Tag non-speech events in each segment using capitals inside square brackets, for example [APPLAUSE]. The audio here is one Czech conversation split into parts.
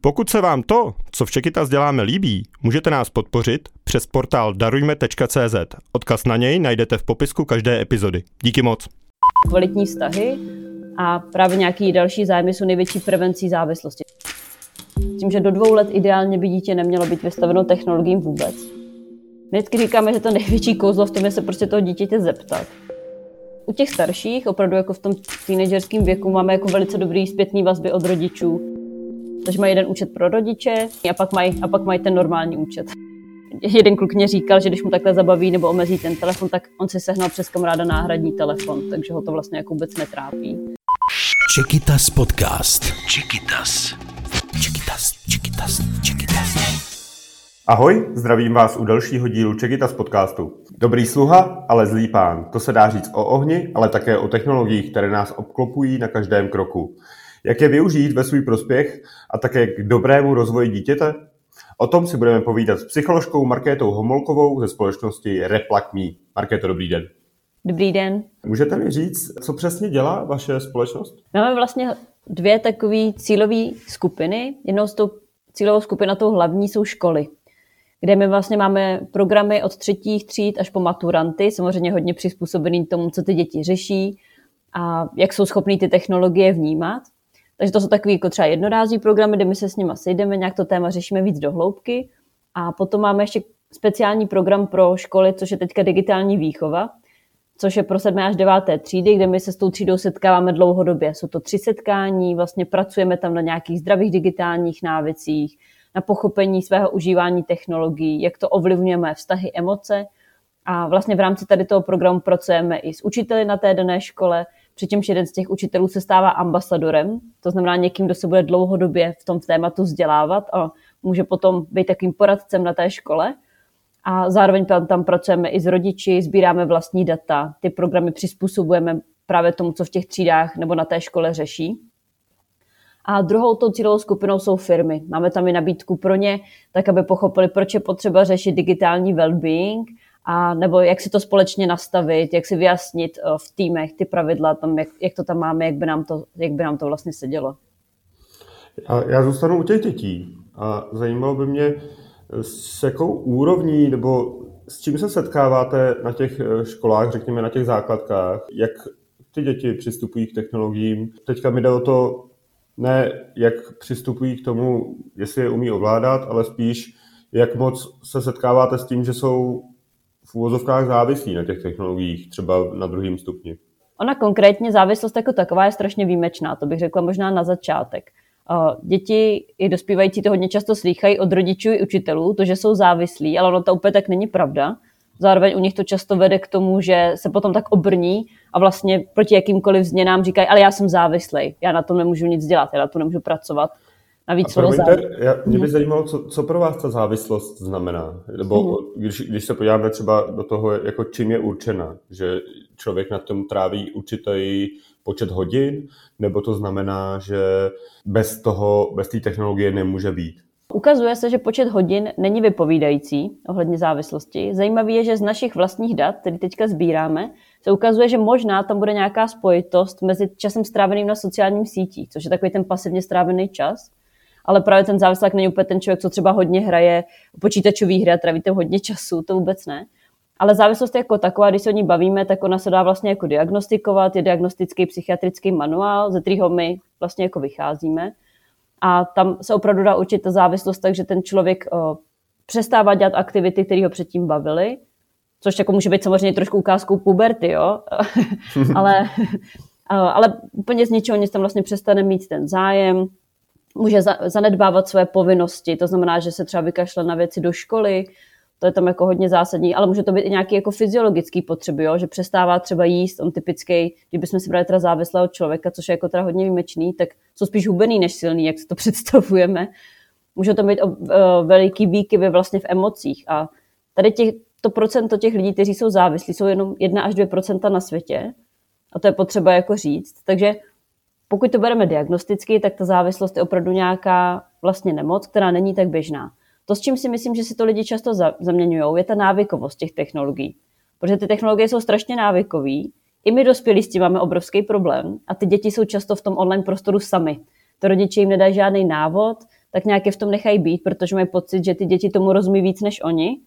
Pokud se vám to, co v Čekytas děláme, líbí, můžete nás podpořit přes portál darujme.cz. Odkaz na něj najdete v popisku každé epizody. Díky moc. Kvalitní vztahy a právě nějaký další zájmy jsou největší prevencí závislosti. Tím, že do dvou let ideálně by dítě nemělo být vystaveno technologiím vůbec. Vždycky říkáme, že to největší kouzlo v tom je se prostě toho dítěte zeptat. U těch starších, opravdu jako v tom teenagerském věku, máme jako velice dobrý zpětný vazby od rodičů. Takže mají jeden účet pro rodiče a pak mají, a pak mají ten normální účet. Jeden kluk mě říkal, že když mu takhle zabaví nebo omezí ten telefon, tak on si sehnal přes kamaráda náhradní telefon, takže ho to vlastně jako vůbec netrápí. Čekytas podcast. Čekytas. Čekytas, Čekytas, Čekytas. Ahoj, zdravím vás u dalšího dílu Čekytas podcastu. Dobrý sluha, ale zlý pán. To se dá říct o ohni, ale také o technologiích, které nás obklopují na každém kroku. Jak je využít ve svůj prospěch a také k dobrému rozvoji dítěte? O tom si budeme povídat s psycholožkou Markétou Homolkovou ze společnosti Replak Me. Markéto, dobrý den. Dobrý den. Můžete mi říct, co přesně dělá vaše společnost? Máme vlastně dvě takové cílové skupiny. Jednou z tou cílovou skupina, tou hlavní, jsou školy, kde my vlastně máme programy od třetích tříd až po maturanty, samozřejmě hodně přizpůsobený tomu, co ty děti řeší a jak jsou schopní ty technologie vnímat. Takže to jsou takové jako třeba jednorází programy, kde my se s nimi sejdeme, nějak to téma řešíme víc do hloubky. A potom máme ještě speciální program pro školy, což je teďka digitální výchova, což je pro 7. až 9. třídy, kde my se s tou třídou setkáváme dlouhodobě. Jsou to tři setkání, vlastně pracujeme tam na nějakých zdravých digitálních návicích, na pochopení svého užívání technologií, jak to ovlivňuje moje vztahy, emoce. A vlastně v rámci tady toho programu pracujeme i s učiteli na té dané škole, přičemž jeden z těch učitelů se stává ambasadorem, to znamená někým, kdo se bude dlouhodobě v tom tématu vzdělávat a může potom být takým poradcem na té škole. A zároveň tam, tam pracujeme i s rodiči, sbíráme vlastní data, ty programy přizpůsobujeme právě tomu, co v těch třídách nebo na té škole řeší. A druhou tou cílovou skupinou jsou firmy. Máme tam i nabídku pro ně, tak aby pochopili, proč je potřeba řešit digitální well-being a nebo jak si to společně nastavit, jak si vyjasnit eh, v týmech ty pravidla, tam, jak, jak to tam máme, jak by nám to, jak by nám to vlastně sedělo. Já, já zůstanu u těch dětí a zajímalo by mě, s jakou úrovní nebo s čím se setkáváte na těch eh, školách, řekněme na těch základkách, jak ty děti přistupují k technologiím. Teďka mi jde o to, ne jak přistupují k tomu, jestli je umí ovládat, ale spíš jak moc se setkáváte s tím, že jsou v úvozovkách závislí na těch technologiích, třeba na druhém stupni? Ona konkrétně závislost jako taková je strašně výjimečná, to bych řekla možná na začátek. Děti i dospívající to hodně často slýchají od rodičů i učitelů, to, že jsou závislí, ale ono to úplně tak není pravda. Zároveň u nich to často vede k tomu, že se potom tak obrní a vlastně proti jakýmkoliv změnám říkají, ale já jsem závislý, já na tom nemůžu nic dělat, já na tom nemůžu pracovat. Navíc a promiňte, já, mě by mhm. zajímalo, co, co pro vás ta závislost znamená. Nebo mm. když, když se podíváme třeba do toho, jako čím je určena, že člověk na tom tráví určitý počet hodin, nebo to znamená, že bez toho, bez té technologie nemůže být. Ukazuje se, že počet hodin není vypovídající ohledně závislosti. Zajímavé je, že z našich vlastních dat, které teďka sbíráme, se ukazuje, že možná tam bude nějaká spojitost mezi časem stráveným na sociálním sítích, což je takový ten pasivně strávený čas, ale právě ten závislák není úplně ten člověk, co třeba hodně hraje počítačové hry a trávíte hodně času, to vůbec ne. Ale závislost jako taková, když se o ní bavíme, tak ona se dá vlastně jako diagnostikovat, je diagnostický psychiatrický manuál, ze kterého my vlastně jako vycházíme. A tam se opravdu dá určit ta závislost, takže ten člověk o, přestává dělat aktivity, které ho předtím bavily, což jako může být samozřejmě trošku ukázkou puberty, jo? [LAUGHS] ale, ale úplně z ničeho nic tam vlastně přestane mít ten zájem, může zanedbávat své povinnosti, to znamená, že se třeba vykašle na věci do školy, to je tam jako hodně zásadní, ale může to být i nějaký jako fyziologický potřeby, jo? že přestává třeba jíst, on typický, kdybychom si brali teda závislého člověka, což je jako teda hodně výjimečný, tak jsou spíš hubený než silný, jak si to [LAUGHS] představujeme. Může to být o, o, veliký výkyvy vlastně v emocích a tady těch, to procento těch lidí, kteří jsou závislí, jsou jenom 1 až 2 procenta na světě a to je potřeba jako říct. Takže pokud to bereme diagnosticky, tak ta závislost je opravdu nějaká vlastně nemoc, která není tak běžná. To, s čím si myslím, že si to lidi často zaměňují, je ta návykovost těch technologií. Protože ty technologie jsou strašně návykové. I my dospělí s tím máme obrovský problém a ty děti jsou často v tom online prostoru sami. To rodiče jim nedají žádný návod, tak nějak je v tom nechají být, protože mají pocit, že ty děti tomu rozumí víc než oni.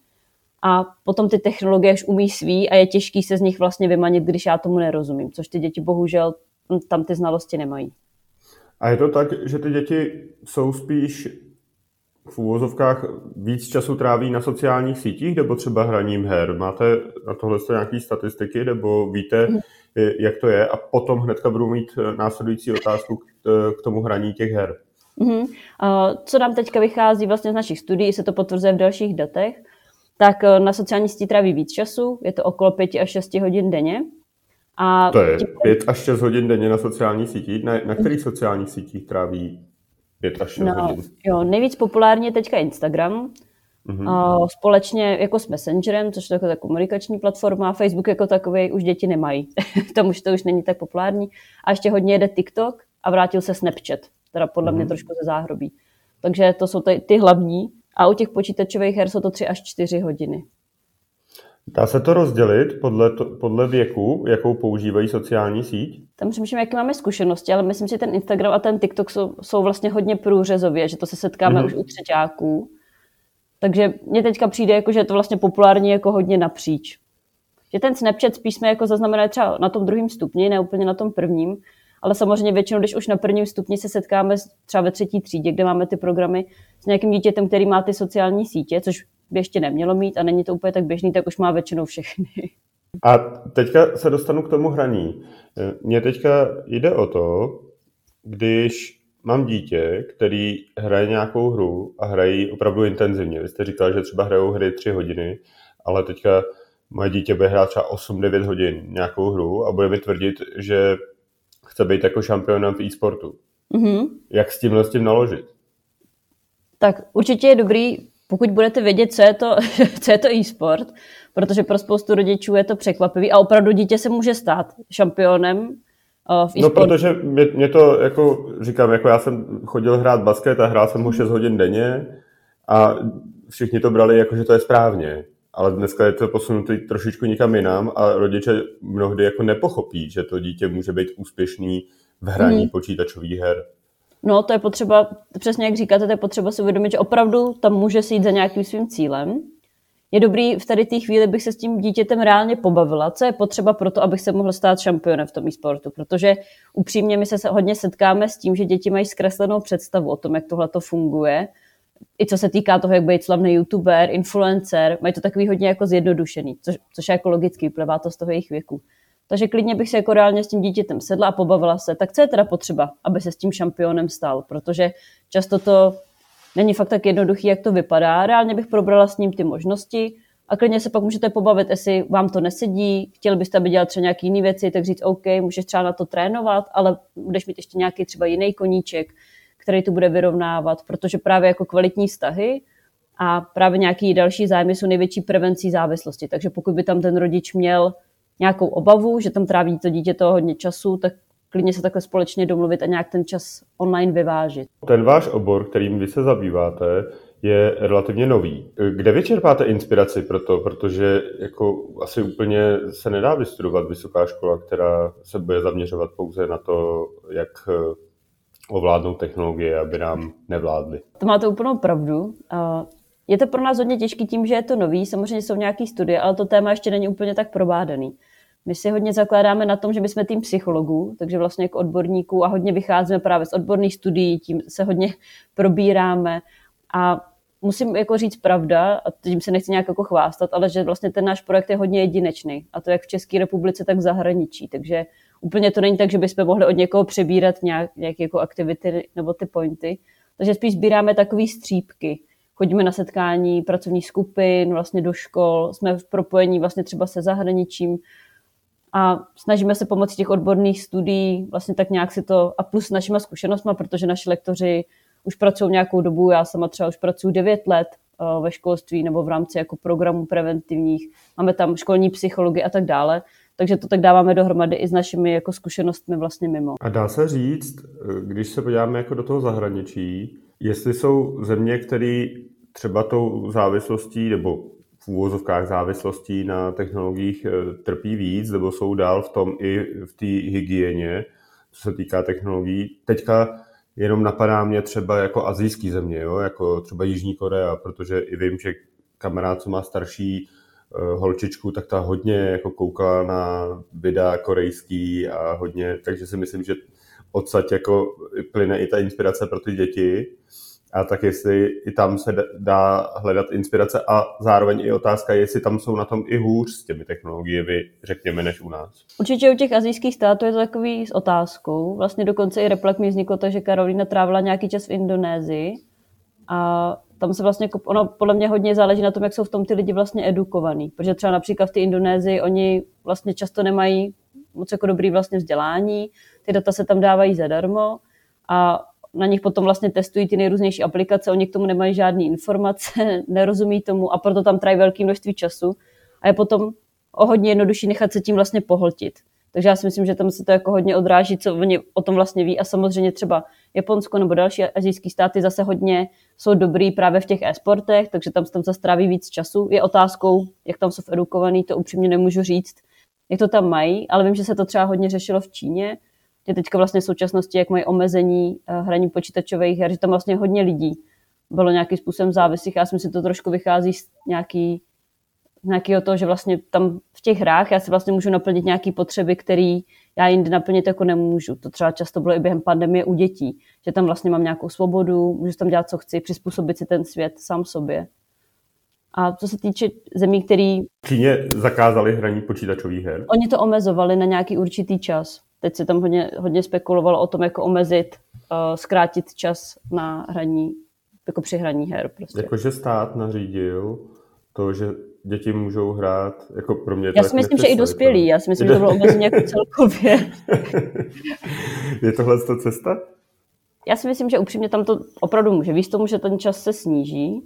A potom ty technologie už umí svý a je těžký se z nich vlastně vymanit, když já tomu nerozumím, což ty děti bohužel tam ty znalosti nemají. A je to tak, že ty děti jsou spíš v úvozovkách víc času tráví na sociálních sítích nebo třeba hraním her? Máte na tohle nějaké statistiky nebo víte, jak to je? A potom hnedka budu mít následující otázku k tomu hraní těch her. Mm-hmm. Co nám teďka vychází vlastně z našich studií, se to potvrzuje v dalších datech, tak e, na sociální síti tráví víc času, je to okolo 5 až 6 hodin denně. A to je 5 až 6 hodin denně na sociálních sítích. Na, na kterých sociálních sítích tráví 5 až 6 no, hodin? Jo, nejvíc populárně je teďka Instagram, Mm-hmm. Společně jako s Messengerem, což je taková komunikační platforma, Facebook jako takový už děti nemají. [LAUGHS] Tam už to už není tak populární. A ještě hodně jede TikTok a vrátil se Snapchat, teda podle mm-hmm. mě mhm. trošku ze záhrobí. Takže to jsou ty, ty hlavní. A u těch počítačových her jsou to 3 až 4 hodiny. Dá se to rozdělit podle, to, podle věku, jakou používají sociální síť? Tam přemýšlím, jaké máme zkušenosti, ale myslím, že ten Instagram a ten TikTok jsou, jsou vlastně hodně průřezově, že to se setkáme mm-hmm. už u třetíků. Takže mně teďka přijde, jako, že je to vlastně populární jako hodně napříč. Že ten Snapchat spíš jsme jako zaznamenali třeba na tom druhém stupni, ne úplně na tom prvním, ale samozřejmě většinou, když už na prvním stupni se setkáme třeba ve třetí třídě, kde máme ty programy s nějakým dítětem, který má ty sociální sítě, což by ještě nemělo mít a není to úplně tak běžný, tak už má většinou všechny. A teďka se dostanu k tomu hraní. Mně teďka jde o to, když mám dítě, který hraje nějakou hru a hrají opravdu intenzivně. Vy jste říkal, že třeba hrajou hry tři hodiny, ale teďka moje dítě bude hrát třeba 8-9 hodin nějakou hru a bude mi tvrdit, že chce být jako šampionem v e-sportu. Mm-hmm. Jak s tímhle s tím naložit? Tak určitě je dobrý, pokud budete vědět, co je to, [LAUGHS] co je to e-sport, protože pro spoustu rodičů je to překvapivý a opravdu dítě se může stát šampionem v e-sport. No, protože mě, mě to, jako říkám, jako já jsem chodil hrát basket a hrál jsem ho 6 hodin denně a všichni to brali jako, že to je správně. Ale dneska je to posunutý trošičku někam jinam a rodiče mnohdy jako nepochopí, že to dítě může být úspěšný v hraní hmm. počítačových her. No, to je potřeba, přesně jak říkáte, to je potřeba si uvědomit, že opravdu tam může si jít za nějakým svým cílem. Je dobrý v tady té chvíli bych se s tím dítětem reálně pobavila, co je potřeba pro to, abych se mohl stát šampionem v tom e-sportu, protože upřímně my se hodně setkáme s tím, že děti mají zkreslenou představu o tom, jak tohle to funguje i co se týká toho, jak být slavný youtuber, influencer, mají to takový hodně jako zjednodušený, což, což je jako logicky, vyplývá to z toho jejich věku. Takže klidně bych se jako reálně s tím dítětem sedla a pobavila se. Tak co je teda potřeba, aby se s tím šampionem stal? Protože často to není fakt tak jednoduchý, jak to vypadá. Reálně bych probrala s ním ty možnosti a klidně se pak můžete pobavit, jestli vám to nesedí, chtěli byste, aby dělat třeba nějaké jiné věci, tak říct, OK, můžeš třeba na to trénovat, ale budeš mít ještě nějaký třeba jiný koníček, který to bude vyrovnávat, protože právě jako kvalitní vztahy a právě nějaký další zájmy jsou největší prevencí závislosti. Takže pokud by tam ten rodič měl nějakou obavu, že tam tráví to dítě toho hodně času, tak klidně se takhle společně domluvit a nějak ten čas online vyvážit. Ten váš obor, kterým vy se zabýváte, je relativně nový. Kde vy čerpáte inspiraci pro to? Protože jako asi úplně se nedá vystudovat vysoká škola, která se bude zaměřovat pouze na to, jak ovládnout technologie, aby nám nevládly. To máte úplnou pravdu. Je to pro nás hodně těžké tím, že je to nový, samozřejmě jsou nějaké studie, ale to téma ještě není úplně tak probádaný. My si hodně zakládáme na tom, že my jsme tým psychologů, takže vlastně jako odborníků a hodně vycházíme právě z odborných studií, tím se hodně probíráme a musím jako říct pravda, a tím se nechci nějak jako chvástat, ale že vlastně ten náš projekt je hodně jedinečný. A to jak v České republice, tak v zahraničí. Takže úplně to není tak, že bychom mohli od někoho přebírat nějak, nějaké jako aktivity nebo ty pointy. Takže spíš sbíráme takové střípky. Chodíme na setkání pracovních skupin, vlastně do škol, jsme v propojení vlastně třeba se zahraničím a snažíme se pomocí těch odborných studií vlastně tak nějak si to, a plus našima zkušenostmi, protože naši lektoři už pracují nějakou dobu, já sama třeba už pracuji 9 let eh, ve školství nebo v rámci jako programů preventivních, máme tam školní psychologii a tak dále, takže to tak dáváme dohromady i s našimi jako zkušenostmi vlastně mimo. A dá se říct, když se podíváme jako do toho zahraničí, jestli jsou země, které třeba tou závislostí nebo v úvozovkách závislostí na technologiích eh, trpí víc, nebo jsou dál v tom i v té hygieně, co se týká technologií. Teďka jenom napadá mě třeba jako azijský země, jo? jako třeba Jižní Korea, protože i vím, že kamarád, co má starší uh, holčičku, tak ta hodně jako koukala na videa korejský a hodně, takže si myslím, že odsaď jako plyne i ta inspirace pro ty děti a tak jestli i tam se dá hledat inspirace a zároveň i otázka, jestli tam jsou na tom i hůř s těmi technologiemi, řekněme, než u nás. Určitě u těch azijských států je to takový s otázkou. Vlastně dokonce i replak mi vzniklo to, že Karolina trávila nějaký čas v Indonésii a tam se vlastně, ono podle mě hodně záleží na tom, jak jsou v tom ty lidi vlastně edukovaní. Protože třeba například v té Indonésii oni vlastně často nemají moc jako dobrý vlastně vzdělání, ty data se tam dávají zadarmo a na nich potom vlastně testují ty nejrůznější aplikace, oni k tomu nemají žádné informace, [LAUGHS] nerozumí tomu a proto tam trají velké množství času a je potom o hodně jednodušší nechat se tím vlastně pohltit. Takže já si myslím, že tam se to jako hodně odráží, co oni o tom vlastně ví a samozřejmě třeba Japonsko nebo další azijské státy zase hodně jsou dobrý právě v těch e-sportech, takže tam se tam zastráví víc času. Je otázkou, jak tam jsou edukovaný, to upřímně nemůžu říct, jak to tam mají, ale vím, že se to třeba hodně řešilo v Číně, že teďka vlastně v současnosti, jak mají omezení eh, hraní počítačových her, že tam vlastně hodně lidí bylo nějakým způsobem závislých. Já si myslím, že to trošku vychází z nějaký, nějakého toho, že vlastně tam v těch hrách já si vlastně můžu naplnit nějaké potřeby, které já jinde naplnit jako nemůžu. To třeba často bylo i během pandemie u dětí, že tam vlastně mám nějakou svobodu, můžu tam dělat, co chci, přizpůsobit si ten svět sám sobě. A co se týče zemí, který... Číně zakázali hraní počítačových her? Oni to omezovali na nějaký určitý čas. Teď se tam hodně, hodně spekulovalo o tom, jako omezit, uh, zkrátit čas na hraní, jako při hraní her. Prostě. Jakože stát nařídil to, že děti můžou hrát, jako pro mě Já si myslím, že i dospělí, já si myslím, že to bylo omezení jako celkově. [LAUGHS] Je tohle to cesta? Já si myslím, že upřímně tam to opravdu může. Víš tomu, že ten čas se sníží,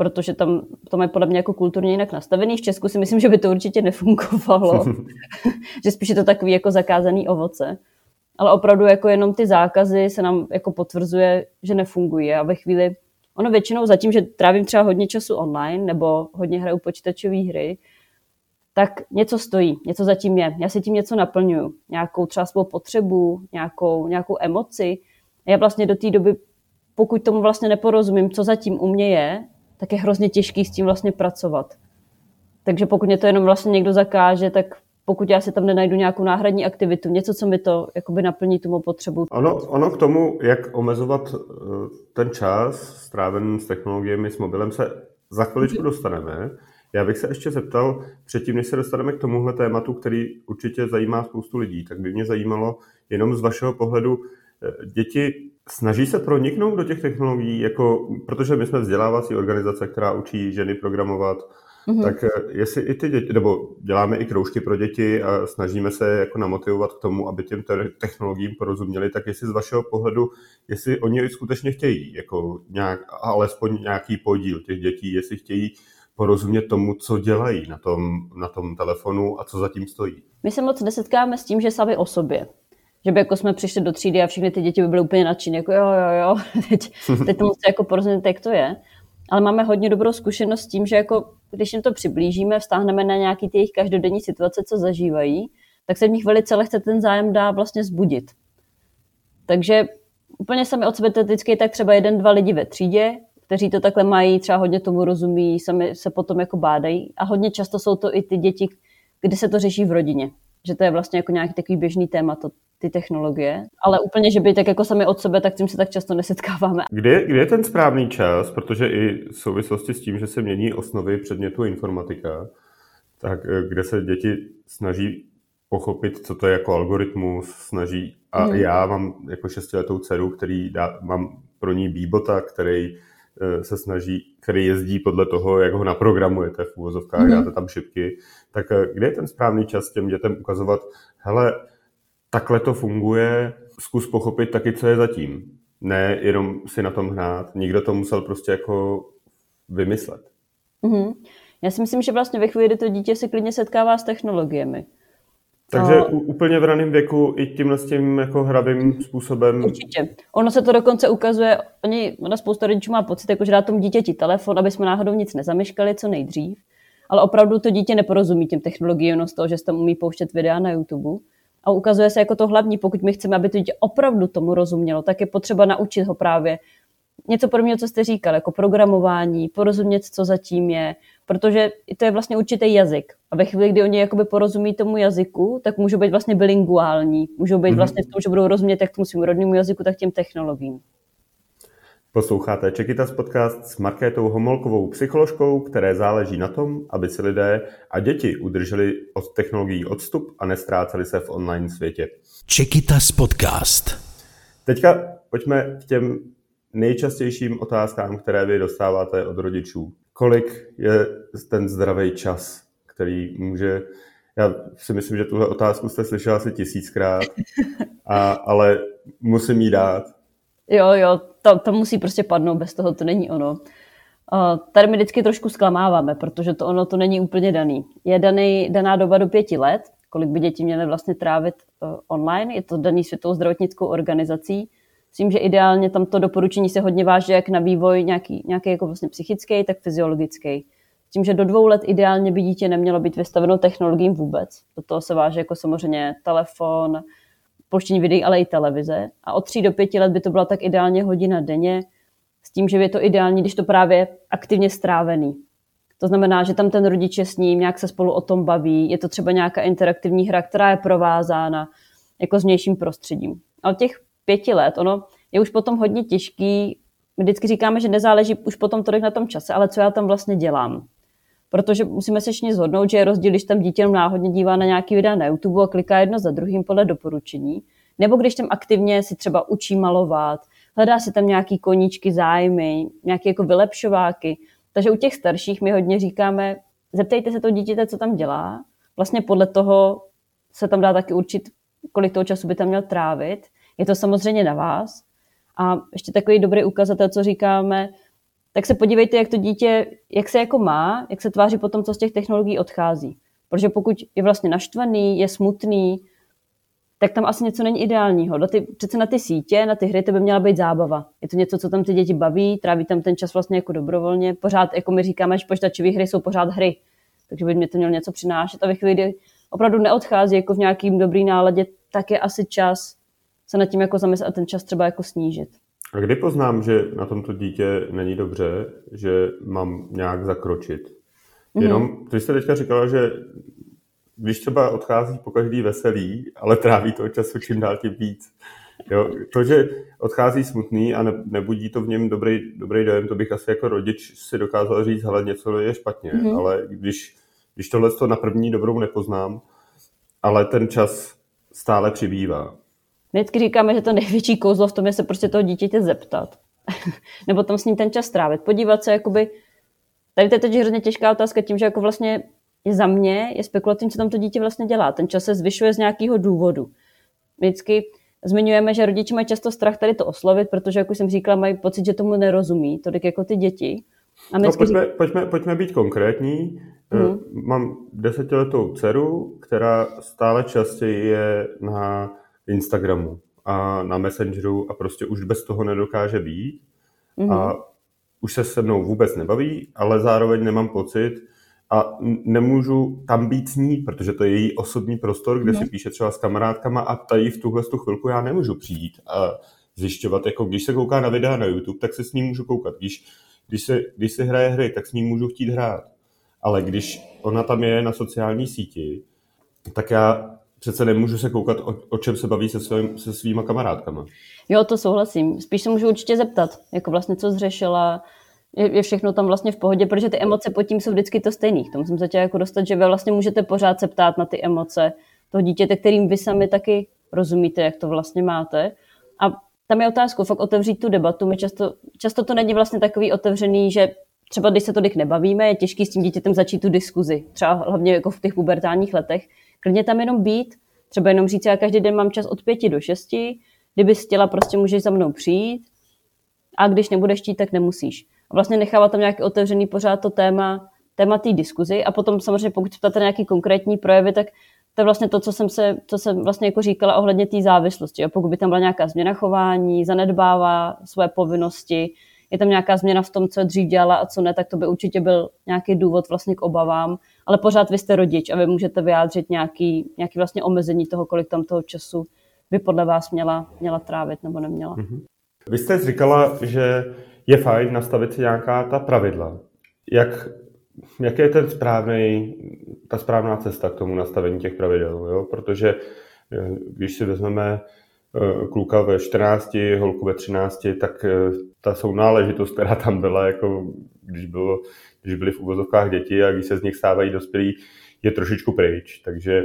protože tam to mají podle mě jako kulturně jinak nastavený. V Česku si myslím, že by to určitě nefungovalo, [LAUGHS] [LAUGHS] že spíš je to takový jako zakázaný ovoce. Ale opravdu jako jenom ty zákazy se nám jako potvrzuje, že nefungují a ve chvíli, ono většinou zatím, že trávím třeba hodně času online nebo hodně hraju počítačové hry, tak něco stojí, něco zatím je. Já si tím něco naplňuju, nějakou třeba svou potřebu, nějakou, nějakou emoci. A já vlastně do té doby, pokud tomu vlastně neporozumím, co zatím u mě je, tak je hrozně těžký s tím vlastně pracovat. Takže pokud mě to jenom vlastně někdo zakáže, tak pokud já si tam nenajdu nějakou náhradní aktivitu, něco, co mi to jakoby naplní tomu potřebu. Ono, ono k tomu, jak omezovat eh, ten čas strávený s technologiemi, s mobilem, se za chviličku dostaneme. Já bych se ještě zeptal, předtím, než se dostaneme k tomuhle tématu, který určitě zajímá spoustu lidí, tak by mě zajímalo jenom z vašeho pohledu, eh, děti Snaží se proniknout do těch technologií, jako, protože my jsme vzdělávací organizace, která učí ženy programovat, mm-hmm. tak eh, jestli i ty děti, nebo děláme i kroužky pro děti a snažíme se jako namotivovat k tomu, aby těm technologiím porozuměli, tak jestli z vašeho pohledu, jestli oni skutečně chtějí, jako nějak, alespoň nějaký podíl těch dětí, jestli chtějí porozumět tomu, co dělají na tom, na tom telefonu a co zatím stojí. My se moc nesetkáme s tím, že sami o sobě že by jako jsme přišli do třídy a všechny ty děti by byly úplně nadšené, jako jo, jo, jo, [LAUGHS] teď, [LAUGHS] teď to musíte jako porozumět, jak to je. Ale máme hodně dobrou zkušenost s tím, že jako, když jim to přiblížíme, vztáhneme na nějaký ty jejich každodenní situace, co zažívají, tak se v nich velice lehce ten zájem dá vlastně zbudit. Takže úplně sami od sebe vždycky tak třeba jeden, dva lidi ve třídě, kteří to takhle mají, třeba hodně tomu rozumí, sami se potom jako bádají. A hodně často jsou to i ty děti, kdy se to řeší v rodině. Že to je vlastně jako nějaký takový běžný téma, to, ty technologie, ale úplně, že by tak jako sami od sebe, tak tím se tak často nesetkáváme. Kde, kde je ten správný čas, protože i v souvislosti s tím, že se mění osnovy předmětu informatika, tak eh, kde se děti snaží pochopit, co to je jako algoritmus, snaží, a hmm. já mám jako šestiletou dceru, který dá, mám pro ní bíbota, který se snaží, který jezdí podle toho, jak ho naprogramujete v úvozovkách, hmm. dáte tam šipky, tak eh, kde je ten správný čas těm dětem ukazovat, hele, takhle to funguje, zkus pochopit taky, co je zatím. Ne jenom si na tom hrát. Nikdo to musel prostě jako vymyslet. Mm-hmm. Já si myslím, že vlastně ve chvíli, kdy to dítě se klidně setkává s technologiemi. Takže a... úplně v raném věku i tímhle s tím jako hravým způsobem. Určitě. Ono se to dokonce ukazuje, oni, ona spousta rodičů má pocit, jako, že dá tomu dítěti telefon, aby jsme náhodou nic nezameškali co nejdřív, ale opravdu to dítě neporozumí těm technologiím, jenom z toho, že se tam umí pouštět videa na YouTube A ukazuje se jako to hlavní, pokud my chceme, aby to dítě opravdu tomu rozumělo, tak je potřeba naučit ho právě něco podobného, co jste říkal, jako programování, porozumět, co zatím je, protože to je vlastně určitý jazyk. A ve chvíli, kdy oni jakoby porozumí tomu jazyku, tak můžou být vlastně bilinguální. Můžou být mm-hmm. vlastně v tom, že budou rozumět jak tomu svým rodnému jazyku, tak těm technologiím. Posloucháte Čekitas podcast s Markétou Homolkovou, psycholožkou, které záleží na tom, aby si lidé a děti udrželi od technologií odstup a nestráceli se v online světě. Čekitas podcast. Teďka pojďme k těm nejčastějším otázkám, které vy dostáváte od rodičů. Kolik je ten zdravý čas, který může... Já si myslím, že tuhle otázku jste slyšela asi tisíckrát, a, ale musím jí dát. Jo, jo, to, to musí prostě padnout, bez toho to není ono. Tady my vždycky trošku zklamáváme, protože to ono to není úplně daný. Je daný, daná doba do pěti let, kolik by děti měly vlastně trávit uh, online, je to daný světovou zdravotnickou organizací, s tím, že ideálně tam to doporučení se hodně váže jak na vývoj nějaký, nějaký jako vlastně psychický, tak fyziologický. S tím, že do dvou let ideálně by dítě nemělo být vystaveno technologiím vůbec. Do toho se váže jako samozřejmě telefon, pouštění videí, ale i televize. A od tří do pěti let by to byla tak ideálně hodina denně, s tím, že je to ideální, když to právě aktivně strávený. To znamená, že tam ten rodič je s ním, nějak se spolu o tom baví, je to třeba nějaká interaktivní hra, která je provázána jako s vnějším prostředím. A těch pěti let, ono je už potom hodně těžký, my vždycky říkáme, že nezáleží už potom tolik na tom čase, ale co já tam vlastně dělám. Protože musíme se ještě zhodnout, že je rozdíl, když tam dítě náhodně dívá na nějaký videa na YouTube a kliká jedno za druhým podle doporučení, nebo když tam aktivně si třeba učí malovat, hledá si tam nějaký koníčky, zájmy, nějaké jako vylepšováky. Takže u těch starších my hodně říkáme, zeptejte se to dítěte, co tam dělá. Vlastně podle toho se tam dá taky určit, kolik toho času by tam měl trávit. Je to samozřejmě na vás. A ještě takový dobrý ukazatel, co říkáme, tak se podívejte, jak to dítě, jak se jako má, jak se tváří potom, co z těch technologií odchází. Protože pokud je vlastně naštvaný, je smutný, tak tam asi něco není ideálního. Na ty, přece na ty sítě, na ty hry, to by měla být zábava. Je to něco, co tam ty děti baví, tráví tam ten čas vlastně jako dobrovolně. Pořád, jako my říkáme, že počítačové hry jsou pořád hry. Takže by mě to mělo něco přinášet. A ve chvíli, kdy opravdu neodchází jako v nějakým dobrý náladě, tak je asi čas se nad tím jako zamyslet a ten čas třeba jako snížit. A kdy poznám, že na tomto dítě není dobře, že mám nějak zakročit? Mm-hmm. Jenom, ty jste teďka říkala, že když třeba odchází po každý veselý, ale tráví toho času čím dál tím víc. Jo, to, že odchází smutný a ne, nebudí to v něm dobrý, dobrý dojem, to bych asi jako rodič si dokázal říct, hele, něco je špatně, mm-hmm. ale když, když tohle to na první dobrou nepoznám, ale ten čas stále přibývá, my vždycky říkáme, že to největší kouzlo v tom je se prostě toho dítěte zeptat. [LAUGHS] Nebo tam s ním ten čas strávit. Podívat se, jakoby, tady to je teď hrozně těžká otázka tím, že jako vlastně je za mě, je spekulativní, co tam to dítě vlastně dělá. Ten čas se zvyšuje z nějakého důvodu. Vždycky zmiňujeme, že rodiče mají často strach tady to oslovit, protože, jak už jsem říkala, mají pocit, že tomu nerozumí, tolik jako ty děti. A no, pojďme, pojďme, pojďme být konkrétní. Mm. Mám desetiletou dceru, která stále častěji je na Instagramu a na Messengeru a prostě už bez toho nedokáže být mm-hmm. a už se se mnou vůbec nebaví, ale zároveň nemám pocit a nemůžu tam být s ní, protože to je její osobní prostor, kde mm-hmm. si píše třeba s kamarádkama a tady v tuhle tu chvilku já nemůžu přijít a zjišťovat, jako když se kouká na videa na YouTube, tak se s ní můžu koukat. Když, když, se, když se hraje hry, tak s ní můžu chtít hrát. Ale když ona tam je na sociální síti, tak já přece nemůžu se koukat, o, o čem se baví se, svým, se svýma kamarádkama. Jo, to souhlasím. Spíš se můžu určitě zeptat, jako vlastně co zřešila, je, je všechno tam vlastně v pohodě, protože ty emoce pod tím jsou vždycky to stejný. K tomu jsem se chtěla jako dostat, že vy vlastně můžete pořád se ptát na ty emoce toho dítěte, kterým vy sami taky rozumíte, jak to vlastně máte. A tam je otázka, fakt otevřít tu debatu. My často, často to není vlastně takový otevřený, že třeba když se tolik nebavíme, je těžký s tím dítětem začít tu diskuzi, třeba hlavně jako v těch pubertálních letech, klidně tam jenom být, třeba jenom říct, já každý den mám čas od pěti do šesti, kdyby chtěla, prostě můžeš za mnou přijít a když nebudeš chtít, tak nemusíš. A vlastně nechávat tam nějaký otevřený pořád to téma, téma té diskuzi a potom samozřejmě pokud ptáte na nějaký konkrétní projevy, tak to je vlastně to, co jsem, se, co jsem vlastně jako říkala ohledně té závislosti. A pokud by tam byla nějaká změna chování, zanedbává své povinnosti, je tam nějaká změna v tom, co dřív dělala a co ne, tak to by určitě byl nějaký důvod vlastně k obavám. Ale pořád vy jste rodič a vy můžete vyjádřit nějaký, nějaký vlastně omezení toho, kolik tam toho času by podle vás měla, měla trávit nebo neměla. Mm-hmm. Vy jste říkala, že je fajn nastavit si nějaká ta pravidla. Jak, jak je ten správný, ta správná cesta k tomu nastavení těch pravidel? Jo? Protože eh, když si vezmeme eh, kluka ve 14, holku ve 13, tak eh, ta sounáležitost, která tam byla, jako když, bylo, když byly v uvozovkách děti a když se z nich stávají dospělí, je trošičku pryč. Takže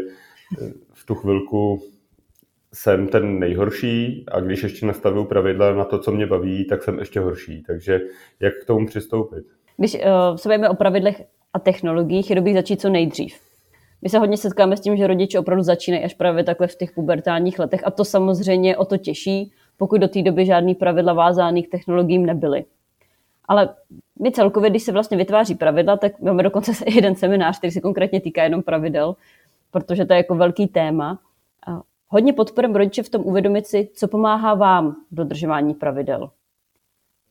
v tu chvilku jsem ten nejhorší a když ještě nastavuju pravidla na to, co mě baví, tak jsem ještě horší. Takže jak k tomu přistoupit? Když uh, se bavíme o pravidlech a technologiích, je dobrý začít co nejdřív. My se hodně setkáme s tím, že rodiče opravdu začínají až právě takhle v těch pubertálních letech a to samozřejmě o to těžší, pokud do té doby žádný pravidla vázaný k technologiím nebyly. Ale my celkově, když se vlastně vytváří pravidla, tak máme dokonce [LAUGHS] jeden seminář, který se konkrétně týká jenom pravidel, protože to je jako velký téma. Hodně podporem rodiče v tom uvědomit si, co pomáhá vám v dodržování pravidel.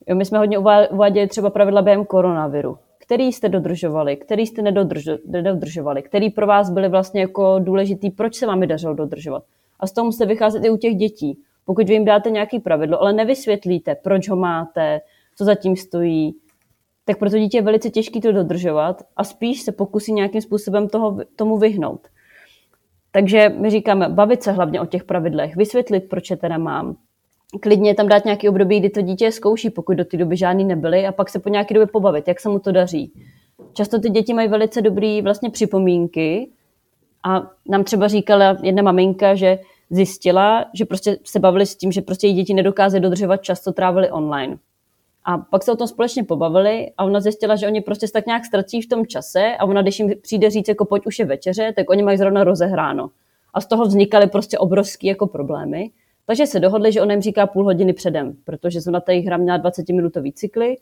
Jo, my jsme hodně uváděli třeba pravidla během koronaviru. Který jste dodržovali, který jste nedodržovali, který pro vás byly vlastně jako důležitý, proč se vám dařilo dodržovat. A z toho musíte vycházet i u těch dětí. Pokud vy jim dáte nějaký pravidlo, ale nevysvětlíte, proč ho máte, co zatím stojí, tak pro to dítě je velice těžké to dodržovat a spíš se pokusí nějakým způsobem toho, tomu vyhnout. Takže my říkáme, bavit se hlavně o těch pravidlech, vysvětlit, proč je teda mám. Klidně tam dát nějaký období, kdy to dítě zkouší, pokud do té doby žádný nebyly, a pak se po nějaké době pobavit, jak se mu to daří. Často ty děti mají velice dobré vlastně připomínky a nám třeba říkala jedna maminka, že zjistila, že prostě se bavili s tím, že prostě děti nedokázaly dodržovat čas, co trávili online. A pak se o tom společně pobavili a ona zjistila, že oni prostě tak nějak ztrací v tom čase a ona, když jim přijde říct, jako pojď už je večeře, tak oni mají zrovna rozehráno. A z toho vznikaly prostě obrovské jako problémy. Takže se dohodli, že on jim říká půl hodiny předem, protože na té hra měla 20-minutový cykly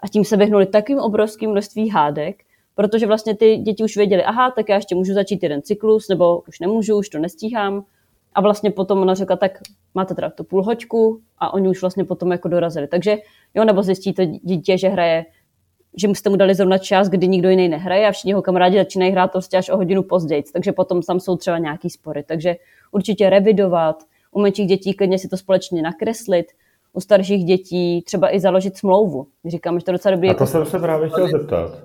a tím se vyhnuli takovým obrovským množství hádek, protože vlastně ty děti už věděli, aha, tak já ještě můžu začít jeden cyklus, nebo už nemůžu, už to nestíhám. A vlastně potom ona řekla, tak máte teda tu půl hoďku a oni už vlastně potom jako dorazili. Takže jo, nebo zjistí to dítě, že hraje že jste mu dali zrovna čas, kdy nikdo jiný nehraje a všichni jeho kamarádi začínají hrát prostě až o hodinu později, takže potom tam jsou třeba nějaký spory. Takže určitě revidovat, u menších dětí klidně si to společně nakreslit, u starších dětí třeba i založit smlouvu. My říkáme, že to docela dobrý. A to jako... jsem se právě chtěl zeptat,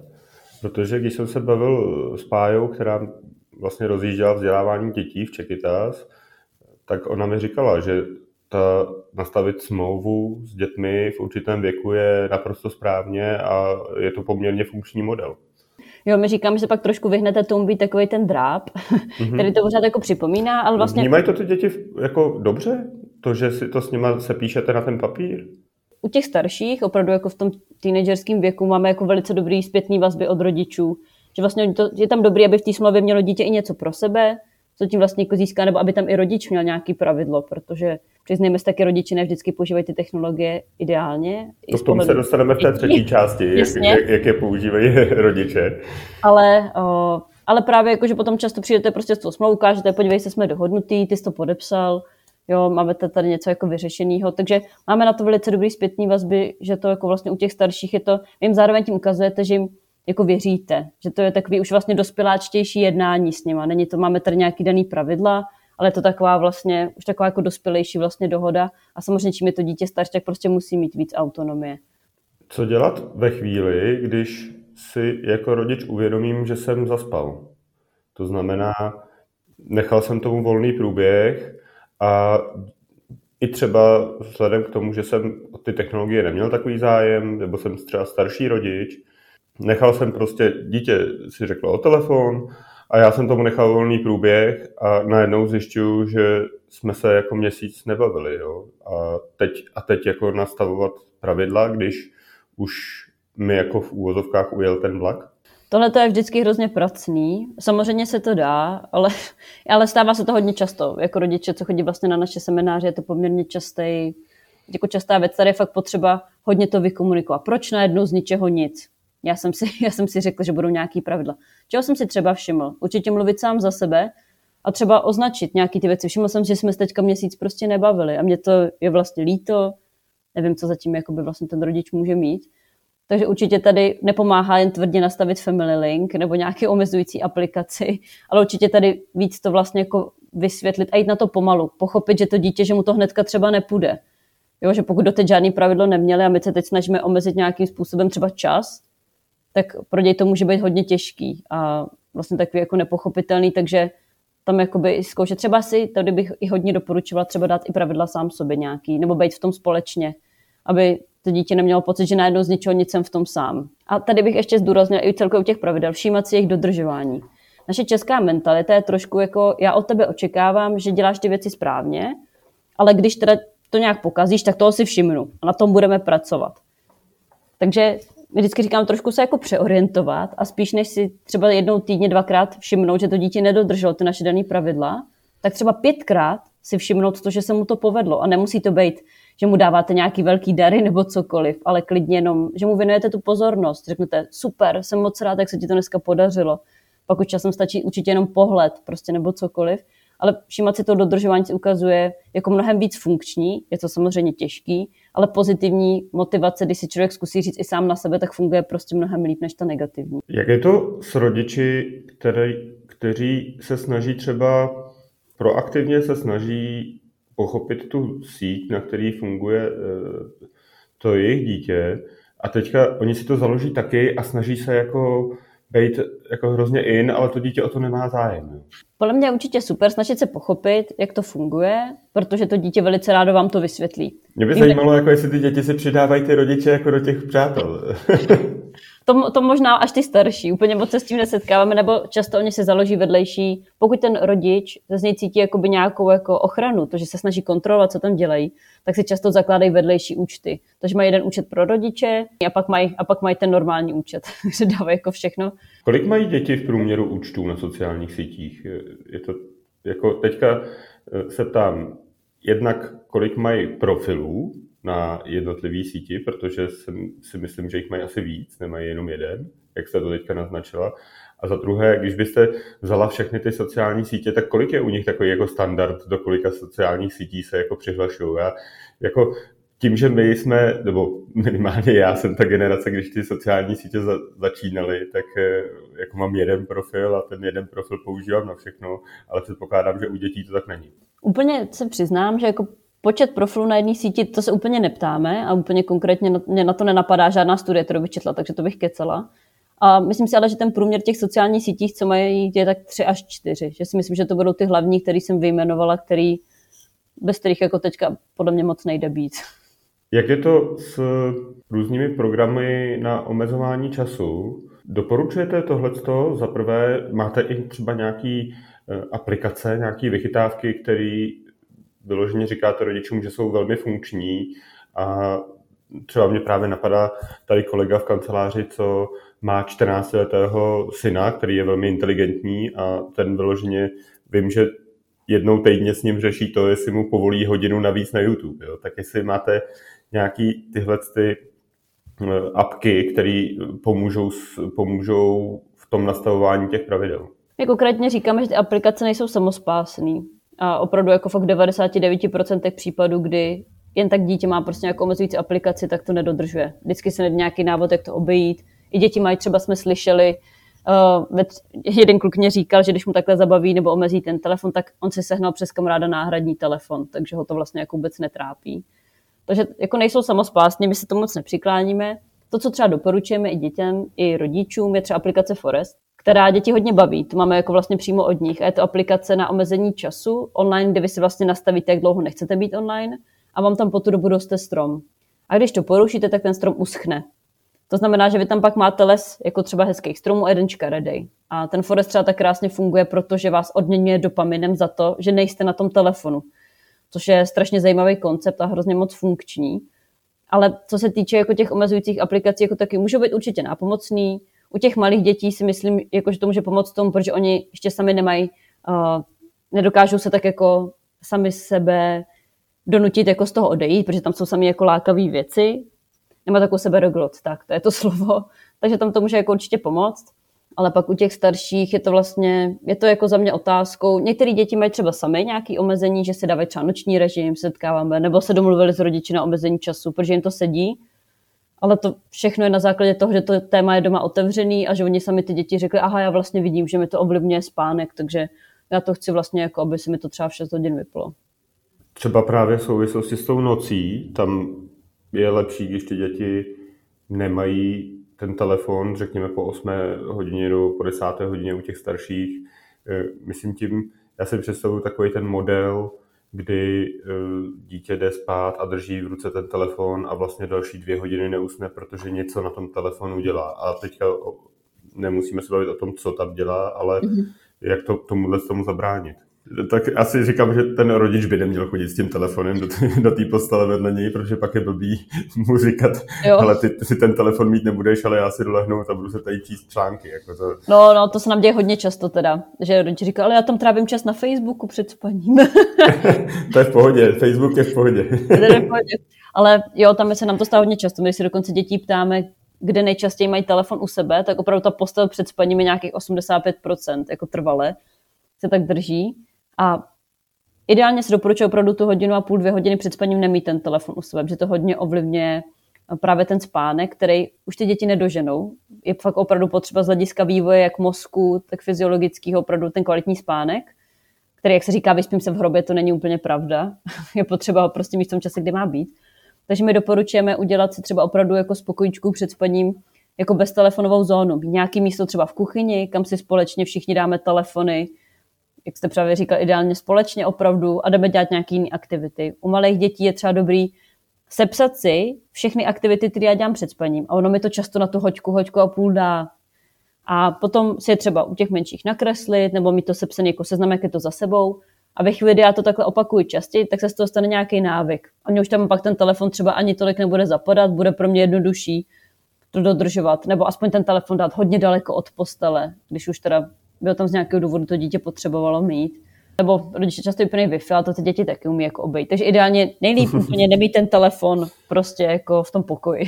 protože když jsem se bavil s Pájou, která vlastně rozjížděla vzdělávání dětí v Čekytas, tak ona mi říkala, že ta, nastavit smlouvu s dětmi v určitém věku je naprosto správně a je to poměrně funkční model. Jo, my říkáme, že pak trošku vyhnete tomu být takový ten dráp, mm-hmm. [LAUGHS] který to pořád jako připomíná, ale vlastně... Vnímají to ty děti jako dobře? To, že si to s nima se píšete na ten papír? U těch starších, opravdu jako v tom teenagerském věku, máme jako velice dobrý zpětný vazby od rodičů, že vlastně to, je tam dobrý, aby v té smlouvě mělo dítě i něco pro sebe, co tím vlastně jako získá, nebo aby tam i rodič měl nějaký pravidlo, protože přiznejme se taky rodiči ne vždycky používají ty technologie ideálně. To k tomu se dostaneme v té [LAUGHS] třetí části, jak, jak, jak je používají [LAUGHS] rodiče. Ale, o, ale právě jako, že potom často přijdete prostě s tou smlouvou, ukážete, podívej se, jsme dohodnutý, ty jsi to podepsal, jo, máme tady něco jako vyřešeného, takže máme na to velice dobrý zpětný vazby, že to jako vlastně u těch starších je to, vy jim zároveň tím ukazujete, že jim jako věříte, že to je takový už vlastně dospěláčtější jednání s nima. Není to, máme tady nějaký daný pravidla, ale to taková vlastně, už taková jako dospělejší vlastně dohoda a samozřejmě čím je to dítě starší, tak prostě musí mít víc autonomie. Co dělat ve chvíli, když si jako rodič uvědomím, že jsem zaspal? To znamená, nechal jsem tomu volný průběh a i třeba vzhledem k tomu, že jsem o ty technologie neměl takový zájem, nebo jsem třeba starší rodič, Nechal jsem prostě, dítě si řeklo o telefon a já jsem tomu nechal volný průběh a najednou zjišťuju, že jsme se jako měsíc nebavili. Jo? A, teď, a teď jako nastavovat pravidla, když už mi jako v úvozovkách ujel ten vlak? Tohle to je vždycky hrozně pracný. Samozřejmě se to dá, ale, [LAUGHS] ale stává se to hodně často. Jako rodiče, co chodí vlastně na naše semináře, je to poměrně častý, jako častá věc. Tady je fakt potřeba hodně to vykomunikovat. Proč najednou z ničeho nic? Já jsem si, [LAUGHS] já jsem si řekl, že budou nějaký pravidla. Čeho jsem si třeba všiml? Určitě mluvit sám za sebe a třeba označit nějaký ty věci. Všiml jsem, že jsme se teďka měsíc prostě nebavili a mě to je vlastně líto. Nevím, co zatím jakoby vlastně ten rodič může mít. Takže určitě tady nepomáhá jen tvrdě nastavit Family Link nebo nějaké omezující aplikaci, ale určitě tady víc to vlastně jako vysvětlit a jít na to pomalu. Pochopit, že to dítě, že mu to hnedka třeba nepůjde. Jo, že pokud doteď žádný pravidlo neměli a my se teď snažíme omezit nějakým způsobem třeba čas, tak pro děj to může být hodně těžký a vlastně takový jako nepochopitelný, takže tam jakoby zkoušet. Třeba si, tady bych i hodně doporučovala třeba dát i pravidla sám sobě nějaký, nebo být v tom společně, aby to dítě nemělo pocit, že najednou z ničeho nic jsem v tom sám. A tady bych ještě zdůraznila i celkově těch pravidel, všímat si jejich dodržování. Naše česká mentalita je trošku jako, já od tebe očekávám, že děláš ty věci správně, ale když teda to nějak pokazíš, tak toho si všimnu a na tom budeme pracovat. Takže vždycky říkám trošku se jako přeorientovat a spíš než si třeba jednou týdně, dvakrát všimnout, že to dítě nedodrželo ty naše dané pravidla, tak třeba pětkrát si všimnout to, že se mu to povedlo. A nemusí to být, že mu dáváte nějaký velký dary nebo cokoliv, ale klidně jenom, že mu věnujete tu pozornost. Řeknete, super, jsem moc rád, jak se ti to dneska podařilo. Pak už časem stačí určitě jenom pohled prostě nebo cokoliv. Ale všímat si to dodržování ukazuje jako mnohem víc funkční, je to samozřejmě těžký, ale pozitivní motivace, když si člověk zkusí říct i sám na sebe, tak funguje prostě mnohem líp než ta negativní. Jak je to s rodiči, který, kteří se snaží třeba proaktivně se snaží pochopit tu síť, na který funguje eh, to jejich dítě a teďka oni si to založí taky a snaží se jako být jako hrozně in, ale to dítě o to nemá zájem. Podle mě je určitě super snažit se pochopit, jak to funguje, protože to dítě velice rádo vám to vysvětlí. Mě by Vím, zajímalo, jako jestli ty děti si přidávají ty rodiče jako do těch přátel. [LAUGHS] to, to možná až ty starší, úplně moc se s tím nesetkáváme, nebo často oni se založí vedlejší. Pokud ten rodič z něj cítí jakoby nějakou jako ochranu, to, že se snaží kontrolovat, co tam dělají, tak si často zakládají vedlejší účty. Takže mají jeden účet pro rodiče a pak mají, a pak mají ten normální účet, [LAUGHS] takže dávají jako všechno. Kolik mají děti v průměru účtů na sociálních sítích? Je to jako teďka eh, se ptám, jednak kolik mají profilů na jednotlivý síti, protože si myslím, že jich mají asi víc, nemají jenom jeden, jak jste to teďka naznačila. A za druhé, když byste vzala všechny ty sociální sítě, tak kolik je u nich takový jako standard, do kolika sociálních sítí se jako přihlašují? Já jako tím, že my jsme, nebo minimálně já jsem ta generace, když ty sociální sítě za, začínaly, tak eh, jako mám jeden profil a ten jeden profil používám na všechno, ale předpokládám, že u dětí to tak není. Úplně se přiznám, že jako počet profilů na jedné síti, to se úplně neptáme a úplně konkrétně mě na to nenapadá žádná studie, kterou bych četla, takže to bych kecela. A myslím si ale, že ten průměr těch sociálních sítích, co mají, je tak tři až čtyři. Že si myslím, že to budou ty hlavní, které jsem vyjmenovala, který, bez kterých jako teďka podle mě moc nejde být. Jak je to s různými programy na omezování času? Doporučujete tohleto? Za prvé, máte i třeba nějaký eh, aplikace, nějaké vychytávky, které vyloženě říkáte rodičům, že jsou velmi funkční a třeba mě právě napadá tady kolega v kanceláři, co má 14-letého syna, který je velmi inteligentní a ten vyloženě vím, že jednou týdně s ním řeší to, jestli mu povolí hodinu navíc na YouTube. Jo? Tak jestli máte nějaký tyhle ty eh, apky, které pomůžou, pomůžou v tom nastavování těch pravidel. My konkrétně říkáme, že ty aplikace nejsou samospásné. A opravdu jako fakt 99% případů, kdy jen tak dítě má prostě nějakou omezující aplikaci, tak to nedodržuje. Vždycky se najde nějaký návod, jak to obejít. I děti mají, třeba jsme slyšeli, uh, jeden kluk mě říkal, že když mu takhle zabaví nebo omezí ten telefon, tak on si sehnal přes kamaráda náhradní telefon, takže ho to vlastně jako vůbec netrápí. Takže jako nejsou samospásně, my se tomu moc nepřikláníme. To, co třeba doporučujeme i dětem, i rodičům, je třeba aplikace Forest, která děti hodně baví. To máme jako vlastně přímo od nich. A je to aplikace na omezení času online, kde vy si vlastně nastavíte, jak dlouho nechcete být online a vám tam po tu dobu roste strom. A když to porušíte, tak ten strom uschne. To znamená, že vy tam pak máte les jako třeba hezkých stromů a jeden škaredej. A ten forest třeba tak krásně funguje, protože vás odměňuje dopaminem za to, že nejste na tom telefonu. Což je strašně zajímavý koncept a hrozně moc funkční. Ale co se týče jako těch omezujících aplikací, jako taky můžou být určitě nápomocný, u těch malých dětí si myslím, jako, že to může pomoct tomu, protože oni ještě sami nemají, uh, nedokážou se tak jako sami sebe donutit jako z toho odejít, protože tam jsou sami jako lákavé věci. Nemá takovou sebereglot, tak to je to [LAUGHS] slovo. Takže tam to může jako určitě pomoct. Ale pak u těch starších je to vlastně, je to jako za mě otázkou. Některé děti mají třeba sami nějaké omezení, že se dávají třeba noční režim, setkáváme, nebo se domluvili s rodiči na omezení času, protože jim to sedí ale to všechno je na základě toho, že to téma je doma otevřený a že oni sami ty děti řekli, aha, já vlastně vidím, že mi to ovlivňuje spánek, takže já to chci vlastně, jako aby se mi to třeba v 6 hodin vyplo. Třeba právě v souvislosti s tou nocí, tam je lepší, když ty děti nemají ten telefon, řekněme po 8 hodině nebo po 10. hodině u těch starších. Eh, myslím tím, já si představuji takový ten model, kdy eh, dítě jde spát a drží v ruce ten telefon a vlastně další dvě hodiny neusne, protože něco na tom telefonu dělá. A teďka nemusíme se bavit o tom, co tam dělá, ale mm-hmm. jak to tomuhle tomu zabránit. Tak asi říkám, že ten rodič by neměl chodit s tím telefonem do, do té postele vedle něj, protože pak je blbý mu říkat, ale ty, ty si ten telefon mít nebudeš, ale já si dolehnu a budu se tady číst články. Jako to... No, no, to se nám děje hodně často teda, že rodič říká, ale já tam trávím čas na Facebooku před spaním. [LAUGHS] to je v pohodě, Facebook je v pohodě. to je v pohodě. Ale jo, tam se nám to stává hodně často. My si dokonce dětí ptáme, kde nejčastěji mají telefon u sebe, tak opravdu ta postel před spaním je nějakých 85%, jako trvale se tak drží. A ideálně se doporučuje opravdu tu hodinu a půl, dvě hodiny před spaním nemít ten telefon u sebe, protože to hodně ovlivňuje právě ten spánek, který už ty děti nedoženou. Je fakt opravdu potřeba z hlediska vývoje jak mozku, tak fyziologického opravdu ten kvalitní spánek, který, jak se říká, vyspím se v hrobě, to není úplně pravda. [LAUGHS] je potřeba ho prostě mít v tom čase, kdy má být. Takže my doporučujeme udělat si třeba opravdu jako spokojíčku před spaním jako beztelefonovou zónu. Nějaký místo třeba v kuchyni, kam si společně všichni dáme telefony, jak jste právě říkal, ideálně společně opravdu a jdeme dělat nějaké jiné aktivity. U malých dětí je třeba dobrý sepsat si všechny aktivity, které já dělám před spaním. A ono mi to často na tu hoďku, hoďku a půl dá. A potom si je třeba u těch menších nakreslit, nebo mi to sepsaný jako seznam, jak je to za sebou. A ve chvíli, kdy já to takhle opakuju častěji, tak se z toho stane nějaký návyk. A mě už tam pak ten telefon třeba ani tolik nebude zapadat, bude pro mě jednodušší to dodržovat, nebo aspoň ten telefon dát hodně daleko od postele, když už teda bylo tam z nějakého důvodu to dítě potřebovalo mít. Nebo rodiče často vypínají Wi-Fi, a to ty děti taky umí jako obejít. Takže ideálně nejlíp [LAUGHS] úplně nemít ten telefon prostě jako v tom pokoji.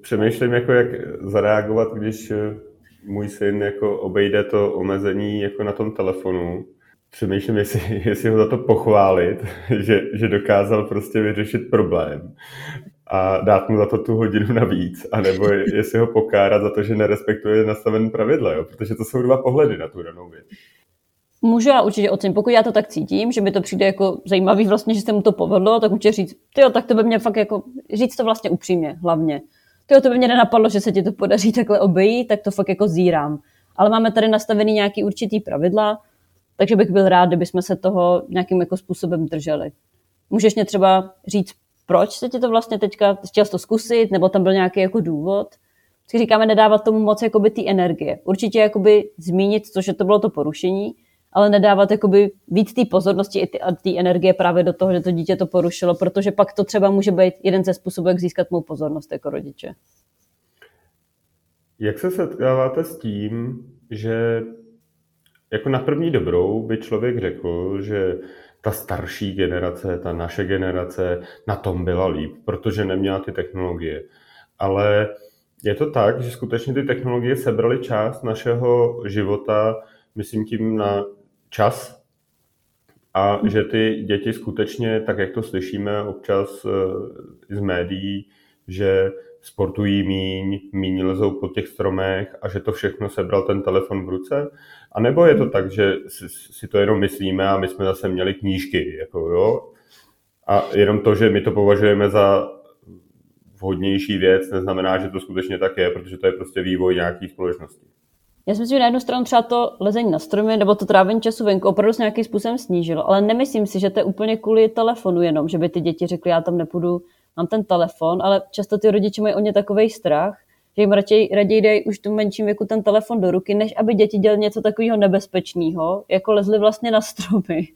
Přemýšlím, jako jak zareagovat, když eh, můj syn jako obejde to omezení jako na tom telefonu. Přemýšlím, jestli, [LAUGHS] jestli ho za to pochválit, [LAUGHS] že, že dokázal prostě vyřešit problém a dát mu za to tu hodinu navíc, anebo jestli ho pokárat za to, že nerespektuje nastavené pravidla, jo? protože to jsou dva pohledy na tu danou věc. Můžu já určitě ocenit, pokud já to tak cítím, že mi to přijde jako zajímavý vlastně, že se mu to povedlo, tak může říct, jo, tak to by mě fakt jako, říct to vlastně upřímně, hlavně. Tyjo, to by mě nenapadlo, že se ti to podaří takhle obejít, tak to fakt jako zírám. Ale máme tady nastavený nějaký určitý pravidla, takže bych byl rád, kdybychom se toho nějakým jako způsobem drželi. Můžeš mě třeba říct, proč se ti to vlastně teďka, chtěl to zkusit, nebo tam byl nějaký jako důvod. Vždycky říkáme nedávat tomu moc jakoby ty energie. Určitě jakoby zmínit to, že to bylo to porušení, ale nedávat jakoby víc té pozornosti a té energie právě do toho, že to dítě to porušilo, protože pak to třeba může být jeden ze způsobů, jak získat mou pozornost jako rodiče. Jak se setkáváte s tím, že jako na první dobrou by člověk řekl, že ta starší generace, ta naše generace na tom byla líp, protože neměla ty technologie. Ale je to tak, že skutečně ty technologie sebraly část našeho života, myslím tím na čas, a že ty děti skutečně, tak jak to slyšíme občas eh, z médií, že sportují míň, míň lezou po těch stromech a že to všechno sebral ten telefon v ruce? A nebo je to tak, že si to jenom myslíme a my jsme zase měli knížky, jako jo? A jenom to, že my to považujeme za vhodnější věc, neznamená, že to skutečně tak je, protože to je prostě vývoj nějaké společnosti. Já si myslím, že na jednu stranu třeba to lezení na stromy nebo to trávení času venku opravdu se nějakým způsobem snížilo, ale nemyslím si, že to je úplně kvůli telefonu jenom, že by ty děti řekly, já tam nepůjdu, mám ten telefon, ale často ty rodiče mají o ně takový strach, že jim raději, raději dají už tu menším věku ten telefon do ruky, než aby děti dělali něco takového nebezpečného, jako lezli vlastně na stromy.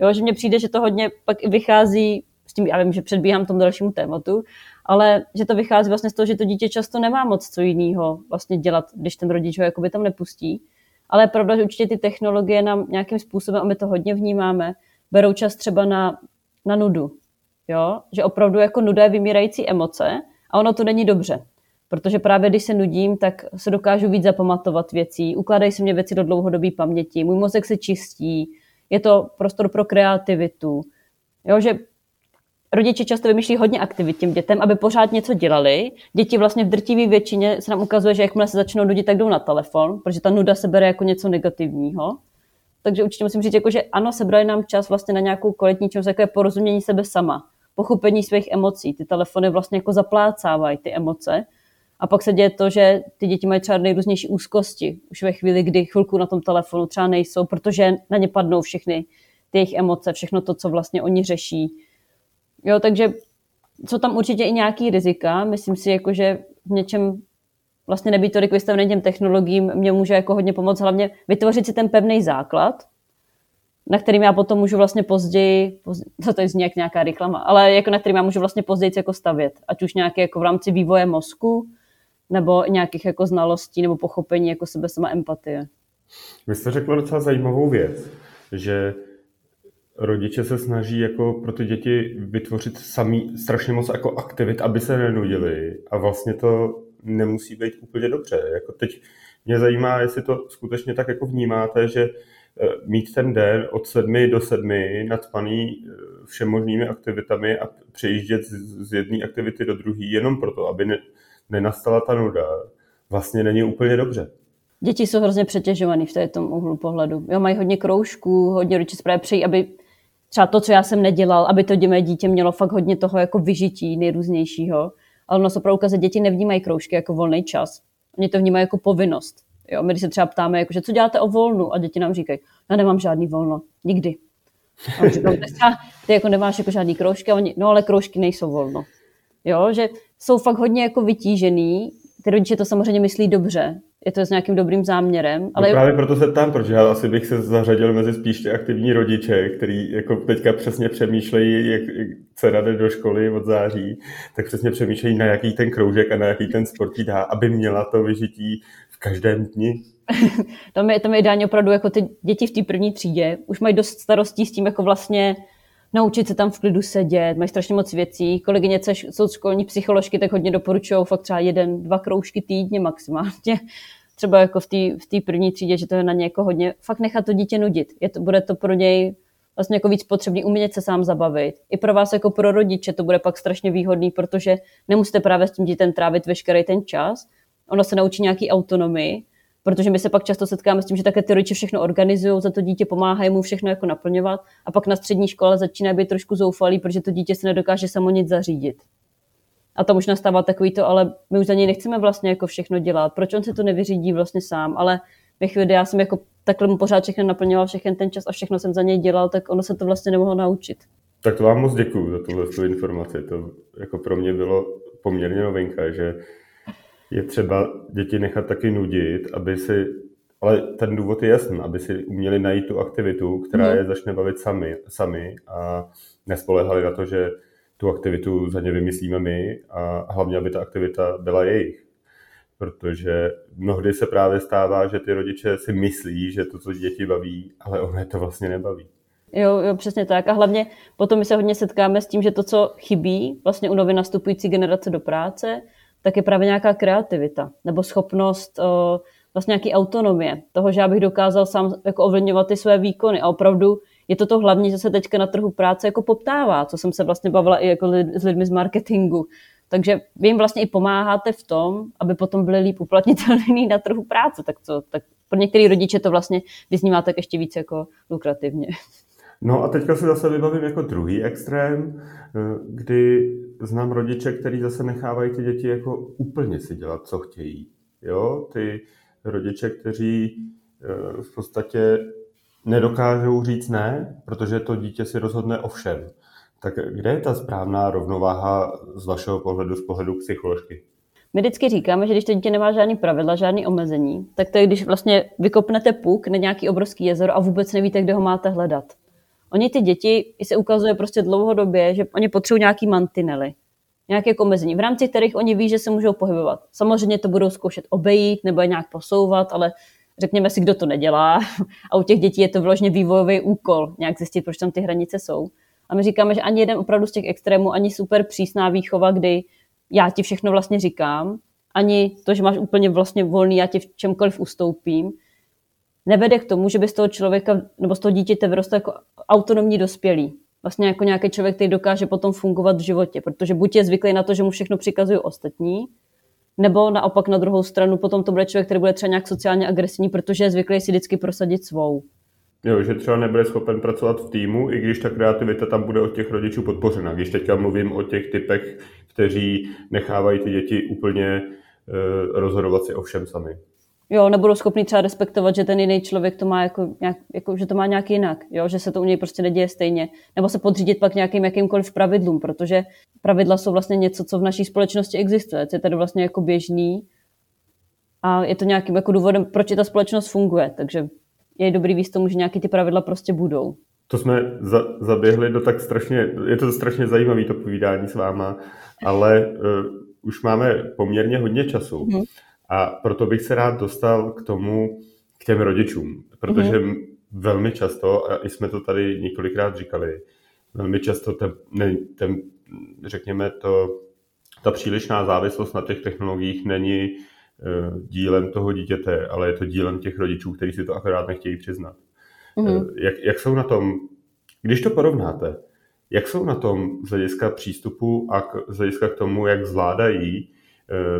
Jo, že mně přijde, že to hodně pak vychází, s tím, já vím, že předbíhám tomu dalšímu tématu, ale že to vychází vlastně z toho, že to dítě často nemá moc co jiného vlastně dělat, když ten rodič ho jakoby tam nepustí. Ale je pravda, že určitě ty technologie nám nějakým způsobem, a my to hodně vnímáme, berou čas třeba na, na nudu. Jo? Že opravdu jako nuda je vymírající emoce a ono to není dobře. Protože právě když se nudím, tak se dokážu víc zapamatovat věcí, ukládají se mě věci do dlouhodobé paměti, můj mozek se čistí, je to prostor pro kreativitu. Jo, že rodiče často vymýšlí hodně aktivit těm dětem, aby pořád něco dělali. Děti vlastně v drtivé většině se nám ukazuje, že jakmile se začnou nudit, tak jdou na telefon, protože ta nuda se bere jako něco negativního. Takže určitě musím říct, jako, že ano, sebrali nám čas vlastně na nějakou kvalitní činnost, jako je porozumění sebe sama, pochopení svých emocí. Ty telefony vlastně jako zaplácávají ty emoce. A pak se děje to, že ty děti mají třeba nejrůznější úzkosti už ve chvíli, kdy chvilku na tom telefonu třeba nejsou, protože na ně padnou všechny ty jejich emoce, všechno to, co vlastně oni řeší. Jo, takže jsou tam určitě i nějaký rizika. Myslím si, jako, že v něčem vlastně nebýt tolik vystavený těm technologiím mě může jako hodně pomoct hlavně vytvořit si ten pevný základ, na kterým já potom můžu vlastně později, později [LAUGHS] to, to je nějak nějaká reklama, ale jako na kterým já můžu vlastně později jako stavět, ať už nějaké jako v rámci vývoje mozku, nebo nějakých jako znalostí nebo pochopení jako sebe sama empatie. Vy jste řekla docela zajímavou věc, že rodiče se snaží jako pro ty děti vytvořit samý strašně moc jako aktivit, aby se nenudili a vlastně to nemusí být úplně dobře. Jako teď mě zajímá, jestli to skutečně tak jako vnímáte, že mít ten den od sedmi do sedmi nadspaný eh, všemožnými aktivitami a přejíždět z jedné aktivity do druhé jenom proto, aby ne, nenastala ta nuda, vlastně není úplně dobře. Děti jsou hrozně přetěžovaný v tom úhlu pohledu. Jo, mají hodně kroužků, hodně rodiče právě přejí, aby třeba to, co já jsem nedělal, aby to mé dítě mělo fakt hodně toho jako vyžití nejrůznějšího. Ale ono se opravdu ukazuje, děti nevnímají kroužky jako volný čas. Oni to vnímají jako povinnost. Jo, my když se třeba ptáme, jako, že co děláte o volnu a děti nám říkají, já nemám žádný volno, nikdy. A říkám, ty jako nemáš jako žádný kroužky, a oni, no ale kroužky nejsou volno. Jo, že jsou fakt hodně jako vytížený, ty rodiče to samozřejmě myslí dobře, je to s nějakým dobrým záměrem. No ale... No právě proto se tam, protože já asi bych se zařadil mezi spíš ty aktivní rodiče, který jako teďka přesně přemýšlejí, jak dcera jde do školy od září, tak přesně přemýšlejí, na jaký ten kroužek a na jaký ten sport dá, aby měla to vyžití každém dni. [LAUGHS] tam, je, tam je ideálně opravdu jako ty děti v té první třídě, už mají dost starostí s tím, jako vlastně naučit se tam v klidu sedět, mají strašně moc věcí. Kolegyně, co jsou školní psycholožky, tak hodně doporučují fakt třeba jeden, dva kroužky týdně maximálně. [LAUGHS] Třeba jako v té v první třídě, že to je na ně jako hodně, fakt nechat to dítě nudit. Je to, bude to pro něj vlastně jako víc potřebný umět se sám zabavit. I pro vás jako pro rodiče to bude pak strašně výhodný, protože nemusíte právě s tím dítem trávit veškerý ten čas. Ono se naučí nějaký autonomii, Protože my se pak často setkáme s tím, že také ty rodiče všechno organizují, za to dítě pomáhají mu všechno jako naplňovat a pak na střední škole začíná být trošku zoufalý, protože to dítě se nedokáže samo nic zařídit. A tam už nastává takový to, ale my už za něj nechceme vlastně jako všechno dělat. Proč on se to nevyřídí vlastně sám? Ale ve chvíli, já jsem jako takhle mu pořád všechno naplňoval, všechny ten čas a všechno jsem za něj dělal, tak ono se to vlastně nemohlo naučit. Tak to vám moc děkuju za tuhle informaci. To jako pro mě bylo poměrně novinka, že je třeba děti nechat taky nudit, aby si, ale ten důvod je jasný, aby si uměli najít tu aktivitu, která no. je začne bavit sami, sami a nespolehali na to, že tu aktivitu za ně vymyslíme my a hlavně, aby ta aktivita byla jejich. Protože mnohdy se právě stává, že ty rodiče si myslí, že to, co děti baví, ale ono je to vlastně nebaví. Jo, jo, přesně tak. A hlavně potom my se hodně setkáme s tím, že to, co chybí vlastně u nově nastupující generace do práce, tak je právě nějaká kreativita nebo schopnost uh, vlastně nějaký autonomie, toho, že já bych dokázal sám jako ovlivňovat ty své výkony a opravdu je to to hlavní, co se teďka na trhu práce jako poptává, co jsem se vlastně bavila i jako lid, s lidmi z marketingu. Takže vy jim vlastně i pomáháte v tom, aby potom byli líp uplatnitelní na trhu práce. Tak, co, tak pro některé rodiče to vlastně vyznívá tak ještě víc jako lukrativně. No a teďka se zase vybavím jako druhý extrém, eh, kdy znám rodiče, kteří zase nechávají ty děti jako úplně si dělat, co chtějí. Jo, ty rodiče, kteří eh, v podstatě nedokážou říct ne, protože to dítě si rozhodne o všem. Tak kde je ta správná rovnováha z vašeho pohledu, z pohledu psycholožky? My vždycky říkáme, že když to dítě nemá žádný pravidla, žádný omezení, tak to je, když vlastně vykopnete puk na nějaký obrovský jezero a vůbec nevíte, kde ho máte hledat. Oni ty děti, i se ukazuje prostě dlouhodobě, že oni potřebují nějaký mantinely, nějaké omezení, v rámci kterých oni ví, že se můžou pohybovat. Samozřejmě to budou zkoušet obejít nebo je nějak posouvat, ale řekněme si, kdo to nedělá. [LAUGHS] A u těch dětí je to vložně vývojový úkol, nějak zjistit, proč tam ty hranice jsou. A my říkáme, že ani jeden opravdu z těch extrémů, ani super přísná výchova, kdy já ti všechno vlastně říkám, ani to, že máš úplně vlastně volný, já ti v čemkoliv ustoupím, nevede k tomu, že by z toho člověka nebo z toho dítěte vyrostl jako autonomní dospělý. vlastně jako nějaký člověk, který dokáže potom fungovat v životě, protože buď je zvyklý na to, že mu všechno přikazují ostatní, nebo naopak na druhou stranu potom to bude člověk, který bude třeba nějak sociálně agresivní, protože je zvyklý si vždycky prosadit svou. Jo, že třeba nebude schopen pracovat v týmu, i když ta kreativita tam bude od těch rodičů podpořena. Když teďka mluvím o těch typech, kteří nechávají ty děti úplně uh, rozhodovat si o všem sami jo, nebudou schopni třeba respektovat, že ten jiný člověk to má jako, nějak, jako, že to má nějak jinak, jo, že se to u něj prostě neděje stejně, nebo se podřídit pak nějakým jakýmkoliv pravidlům, protože pravidla jsou vlastně něco, co v naší společnosti existuje, co je tady vlastně jako běžný a je to nějakým jako důvodem, proč ta společnost funguje, takže je dobrý víc tomu, že nějaký ty pravidla prostě budou. To jsme za, zaběhli do tak strašně, je to strašně zajímavé to povídání s váma, ale uh, už máme poměrně hodně času. Mm-hmm. A proto bych se rád dostal k tomu, k těm rodičům, protože mm. velmi často, a i jsme to tady několikrát říkali, velmi často ten, ne, ten řekněme, to, ta přílišná závislost na těch technologiích není uh, dílem toho dítěte, ale je to dílem těch rodičů, kteří si to akorát nechtějí přiznat. Mm. Uh, jak, jak jsou na tom, když to porovnáte, jak jsou na tom z hlediska přístupu a k, z hlediska k tomu, jak zvládají Eh,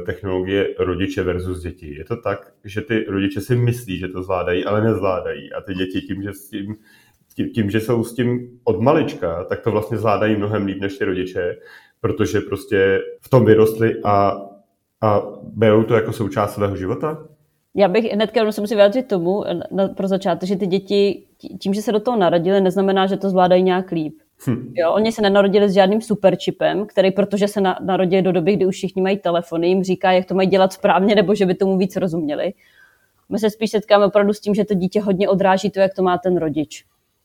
technologie rodiče versus děti. Je to tak, že ty rodiče si myslí, že to zvládají, ale nezvládají. A ty děti tím, že, s tím, tím, tím, že jsou s tím od malička, tak to vlastně zvládají mnohem líp než ty rodiče, protože prostě v tom vyrostli a, a berou to jako součást svého života? Já bych hnedka se musím vyjádřit tomu na, pro začátek, že ty děti tím, že se do toho narodili, neznamená, že to zvládají nějak líp. Hm. Jo, oni se nenarodili s žádným superčipem, který, protože se na, narodili do doby, kdy už všichni mají telefony, jim říká, jak to mají dělat správně, nebo že by tomu víc rozuměli. My se spíš setkáme opravdu s tím, že to dítě hodně odráží to, jak to má ten rodič.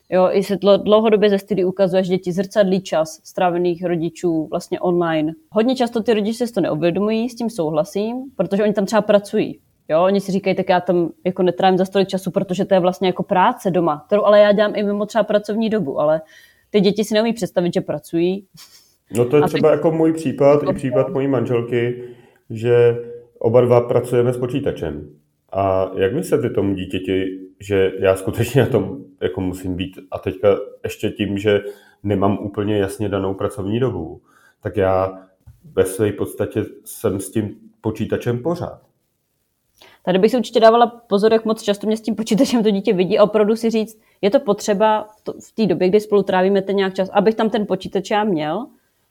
Jo, i se dlouhodobě ze studií ukazuje, že děti zrcadlí čas strávených rodičů vlastně online. Hodně často ty rodiče si to neuvědomují, s tím souhlasím, protože oni tam třeba pracují. Jo, oni si říkají, tak já tam jako netrávím za stolik času, protože to je vlastně jako práce doma, kterou ale já dělám i mimo třeba pracovní dobu, ale ty děti si neumí představit, že pracují. No to je a třeba tak... jako můj případ, i případ mojí manželky, že oba dva pracujeme s počítačem. A jak vysvětlit tomu dítěti, že já skutečně na tom jako musím být a teďka ještě tím, že nemám úplně jasně danou pracovní dobu, tak já ve své podstatě jsem s tím počítačem pořád. Tady bych si určitě dávala pozor, jak moc často mě s tím počítačem to dítě vidí a opravdu si říct, je to potřeba v té době, kdy spolu trávíme ten nějak čas, abych tam ten počítač já měl,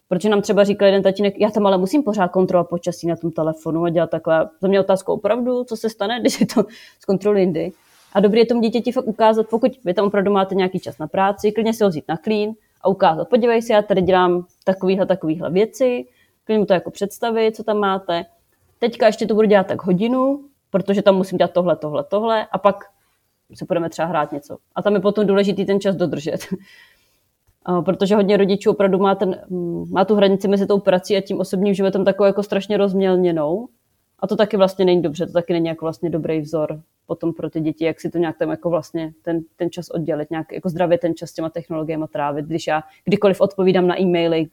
protože nám třeba říkal jeden tatínek, já tam ale musím pořád kontrolovat počasí na tom telefonu a dělat takhle. Za mě otázku opravdu, co se stane, [LAUGHS] když je to zkontroluji jindy. A dobrý je tomu dítěti fakt ukázat, pokud vy tam opravdu máte nějaký čas na práci, klidně si ho vzít na clean a ukázat, podívej se, já tady dělám takovýhle, takovýhle věci, klidně mu to jako představit, co tam máte. Teďka ještě to budu dělat tak hodinu, protože tam musím dát tohle, tohle, tohle a pak se budeme třeba hrát něco. A tam je potom důležitý ten čas dodržet. [LAUGHS] protože hodně rodičů opravdu má, ten, má tu hranici mezi tou prací a tím osobním životem takovou jako strašně rozmělněnou. A to taky vlastně není dobře, to taky není jako vlastně dobrý vzor potom pro ty děti, jak si to nějak tam jako vlastně ten, ten čas oddělit, nějak jako zdravě ten čas s těma technologiemi trávit, když já kdykoliv odpovídám na e-maily,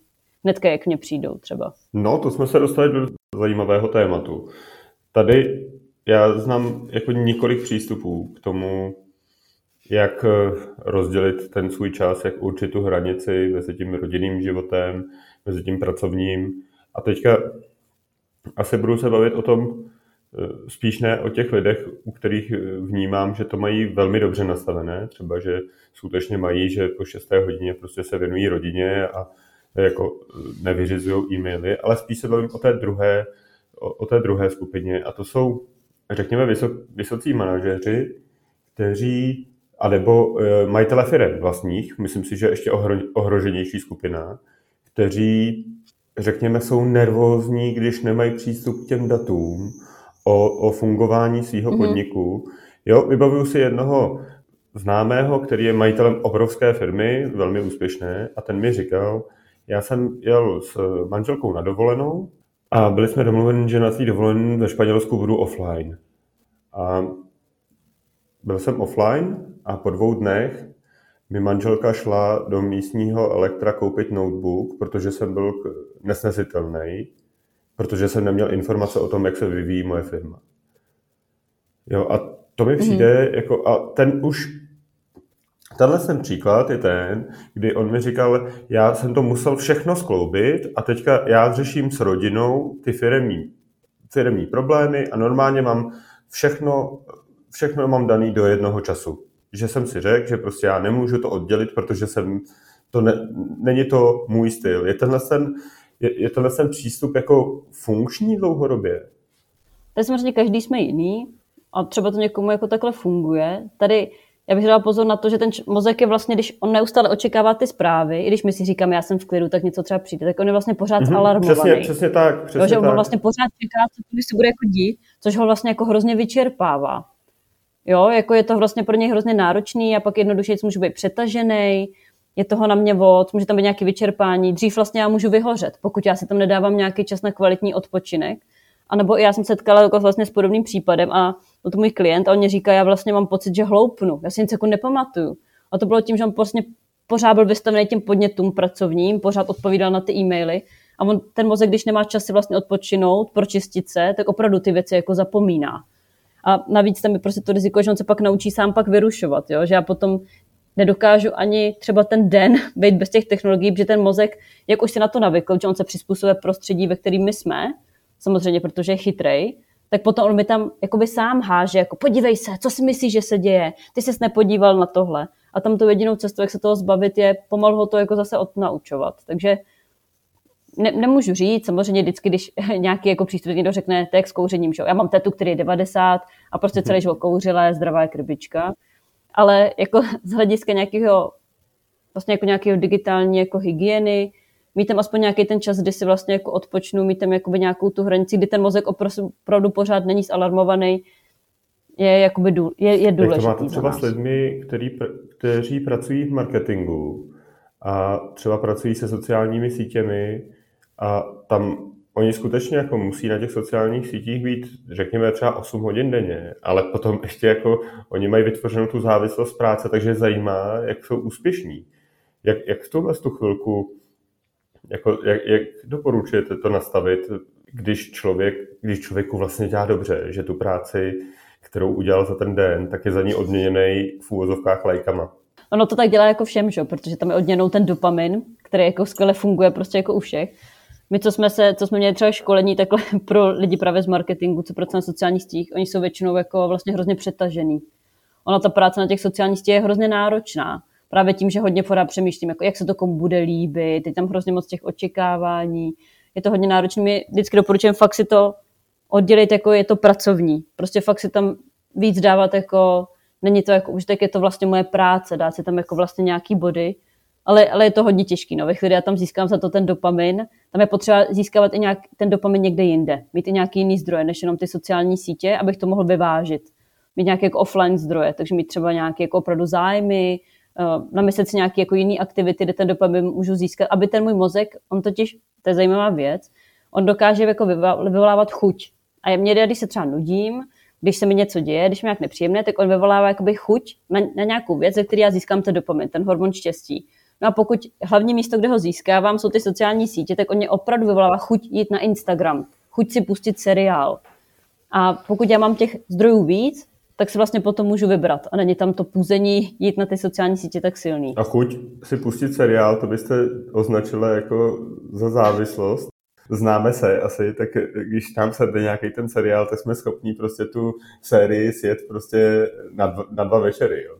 hnedka jak mě přijdou třeba. No, to jsme se dostali do zajímavého tématu. Tady já znám jako několik přístupů k tomu, jak eh, rozdělit ten svůj čas, jak určit tu hranici mezi tím rodinným životem, mezi tím pracovním. A teďka asi budu se bavit o tom, eh, spíš ne o těch lidech, u kterých eh, vnímám, že to mají velmi dobře nastavené, třeba, že skutečně mají, že po 6. hodině prostě se věnují rodině a jako nevyřizují e-maily, ale spíš se bavím o té druhé, o, o té druhé skupině a to jsou řekněme, vysok, vysocí manažeři, kteří, anebo e, majitele firm vlastních, myslím si, že ještě ohro, ohroženější skupina, kteří, řekněme, jsou nervózní, když nemají přístup k těm datům o, o fungování svého mm-hmm. podniku. Jo, vybavuju si jednoho známého, který je majitelem obrovské firmy, velmi úspěšné, a ten mi říkal, já jsem jel s manželkou na dovolenou a byli jsme domluveni, že na té dovolené ve Španělsku budu offline. A byl jsem offline a po dvou dnech mi manželka šla do místního elektra koupit notebook, protože jsem byl nesnesitelný, protože jsem neměl informace o tom, jak se vyvíjí moje firma. Jo, a to mi přijde mm-hmm. jako, a ten už Tenhle ten příklad je ten, kdy on mi říkal, já jsem to musel všechno skloubit a teďka já řeším s rodinou ty firemní, firemní problémy a normálně mám všechno, všechno mám daný do jednoho času. Že jsem si řekl, že prostě já nemůžu to oddělit, protože jsem, to ne, není to můj styl. Je tenhle ten, je, je tenhle ten přístup jako funkční dlouhodobě? Tak samozřejmě každý jsme jiný a třeba to někomu jako takhle funguje. Tady já bych dala pozor na to, že ten mozek je vlastně, když on neustále očekává ty zprávy, i když my si říkáme, já jsem v klidu, tak něco třeba přijde, tak on je vlastně pořád mm-hmm, alarmovaný. Přesně, přesně tak. Přesně jo, že on tak. vlastně pořád čeká, co se bude jako dít, což ho vlastně jako hrozně vyčerpává. Jo, jako je to vlastně pro něj hrozně náročný a pak jednoduše může být přetažený, je toho na mě moc, může tam být nějaké vyčerpání. Dřív vlastně já můžu vyhořet, pokud já si tam nedávám nějaký čas na kvalitní odpočinek. A nebo já jsem setkala jako vlastně s podobným případem a byl to můj klient a on mě říká, já vlastně mám pocit, že hloupnu, já si nic jako nepamatuju. A to bylo tím, že on prostě pořád byl vystavený těm podnětům pracovním, pořád odpovídal na ty e-maily a on, ten mozek, když nemá čas si vlastně odpočinout, pročistit se, tak opravdu ty věci jako zapomíná. A navíc tam je prostě to riziko, že on se pak naučí sám pak vyrušovat, jo? že já potom nedokážu ani třeba ten den [LAUGHS] být bez těch technologií, protože ten mozek, jak už se na to navykl, že on se přizpůsobuje prostředí, ve kterým my jsme, samozřejmě, protože je chytrej, tak potom on mi tam jakoby sám háže, jako podívej se, co si myslíš, že se děje, ty jsi nepodíval na tohle. A tam to jedinou cestou, jak se toho zbavit, je pomalu ho to jako zase odnaučovat. Takže ne, nemůžu říct, samozřejmě vždycky, když [LAUGHS] nějaký jako přístup někdo řekne, to jak s kouřením, že? já mám tetu, který je 90 a prostě celý život kouřila, zdravá krbička, ale jako [LAUGHS] z hlediska nějakého vlastně jako nějakého digitální jako hygieny, mít tam aspoň nějaký ten čas, kdy si vlastně jako odpočnu, mít tam jakoby nějakou tu hranici, kdy ten mozek opravdu pořád není zalarmovaný, je, jakoby důl, je, je důležitý. Jak to máte třeba s lidmi, který, kteří pracují v marketingu a třeba pracují se sociálními sítěmi a tam oni skutečně jako musí na těch sociálních sítích být, řekněme, třeba 8 hodin denně, ale potom [LAUGHS] ještě jako oni mají vytvořenou tu závislost práce, takže zajímá, jak jsou úspěšní. Jak, jak v tuhle tu chvilku jako, jak, jak doporučujete to nastavit, když, člověk, když člověku vlastně dělá dobře, že tu práci, kterou udělal za ten den, tak je za ní odměněný v úvozovkách lajkama? Ono to tak dělá jako všem, že? protože tam je odměnou ten dopamin, který jako skvěle funguje prostě jako u všech. My, co jsme, se, co jsme měli třeba školení takhle [LAUGHS] pro lidi právě z marketingu, co pracují na sociálních sítích, oni jsou většinou jako vlastně hrozně přetažený. Ona ta práce na těch sociálních sítích je hrozně náročná právě tím, že hodně pořád přemýšlím, jako jak se to komu bude líbit, teď tam hrozně moc těch očekávání, je to hodně náročné. My vždycky doporučujeme fakt si to oddělit, jako je to pracovní. Prostě fakt si tam víc dávat jako, není to jako, už tak je to vlastně moje práce, dát si tam jako vlastně nějaký body, ale, ale je to hodně těžký. No. Ve chvíli já tam získám za to ten dopamin, tam je potřeba získávat i nějak ten dopamin někde jinde. Mít i nějaký jiný zdroje, než jenom ty sociální sítě, abych to mohl vyvážit. Mít nějaké jako offline zdroje, takže mít třeba nějaké jako opravdu zájmy, namyslet si nějaké jako jiné aktivity, kde ten dopamin můžu získat, aby ten můj mozek, on totiž, to je zajímavá věc, on dokáže jako vyvolávat chuť. A je mě, když se třeba nudím, když se mi něco děje, když mi nějak nepříjemné, tak on vyvolává jakoby chuť na, na nějakou věc, ze které já získám ten dopamin, ten hormon štěstí. No a pokud hlavní místo, kde ho získávám, jsou ty sociální sítě, tak on mě opravdu vyvolává chuť jít na Instagram, chuť si pustit seriál. A pokud já mám těch zdrojů víc, tak si vlastně potom můžu vybrat. A není tam to půzení jít na ty sociální sítě tak silný. A chuť si pustit seriál, to byste označila jako za závislost. Známe se asi, tak když tam se nějaký ten seriál, tak jsme schopni prostě tu sérii sjet prostě na dva, na dva večery. Jo.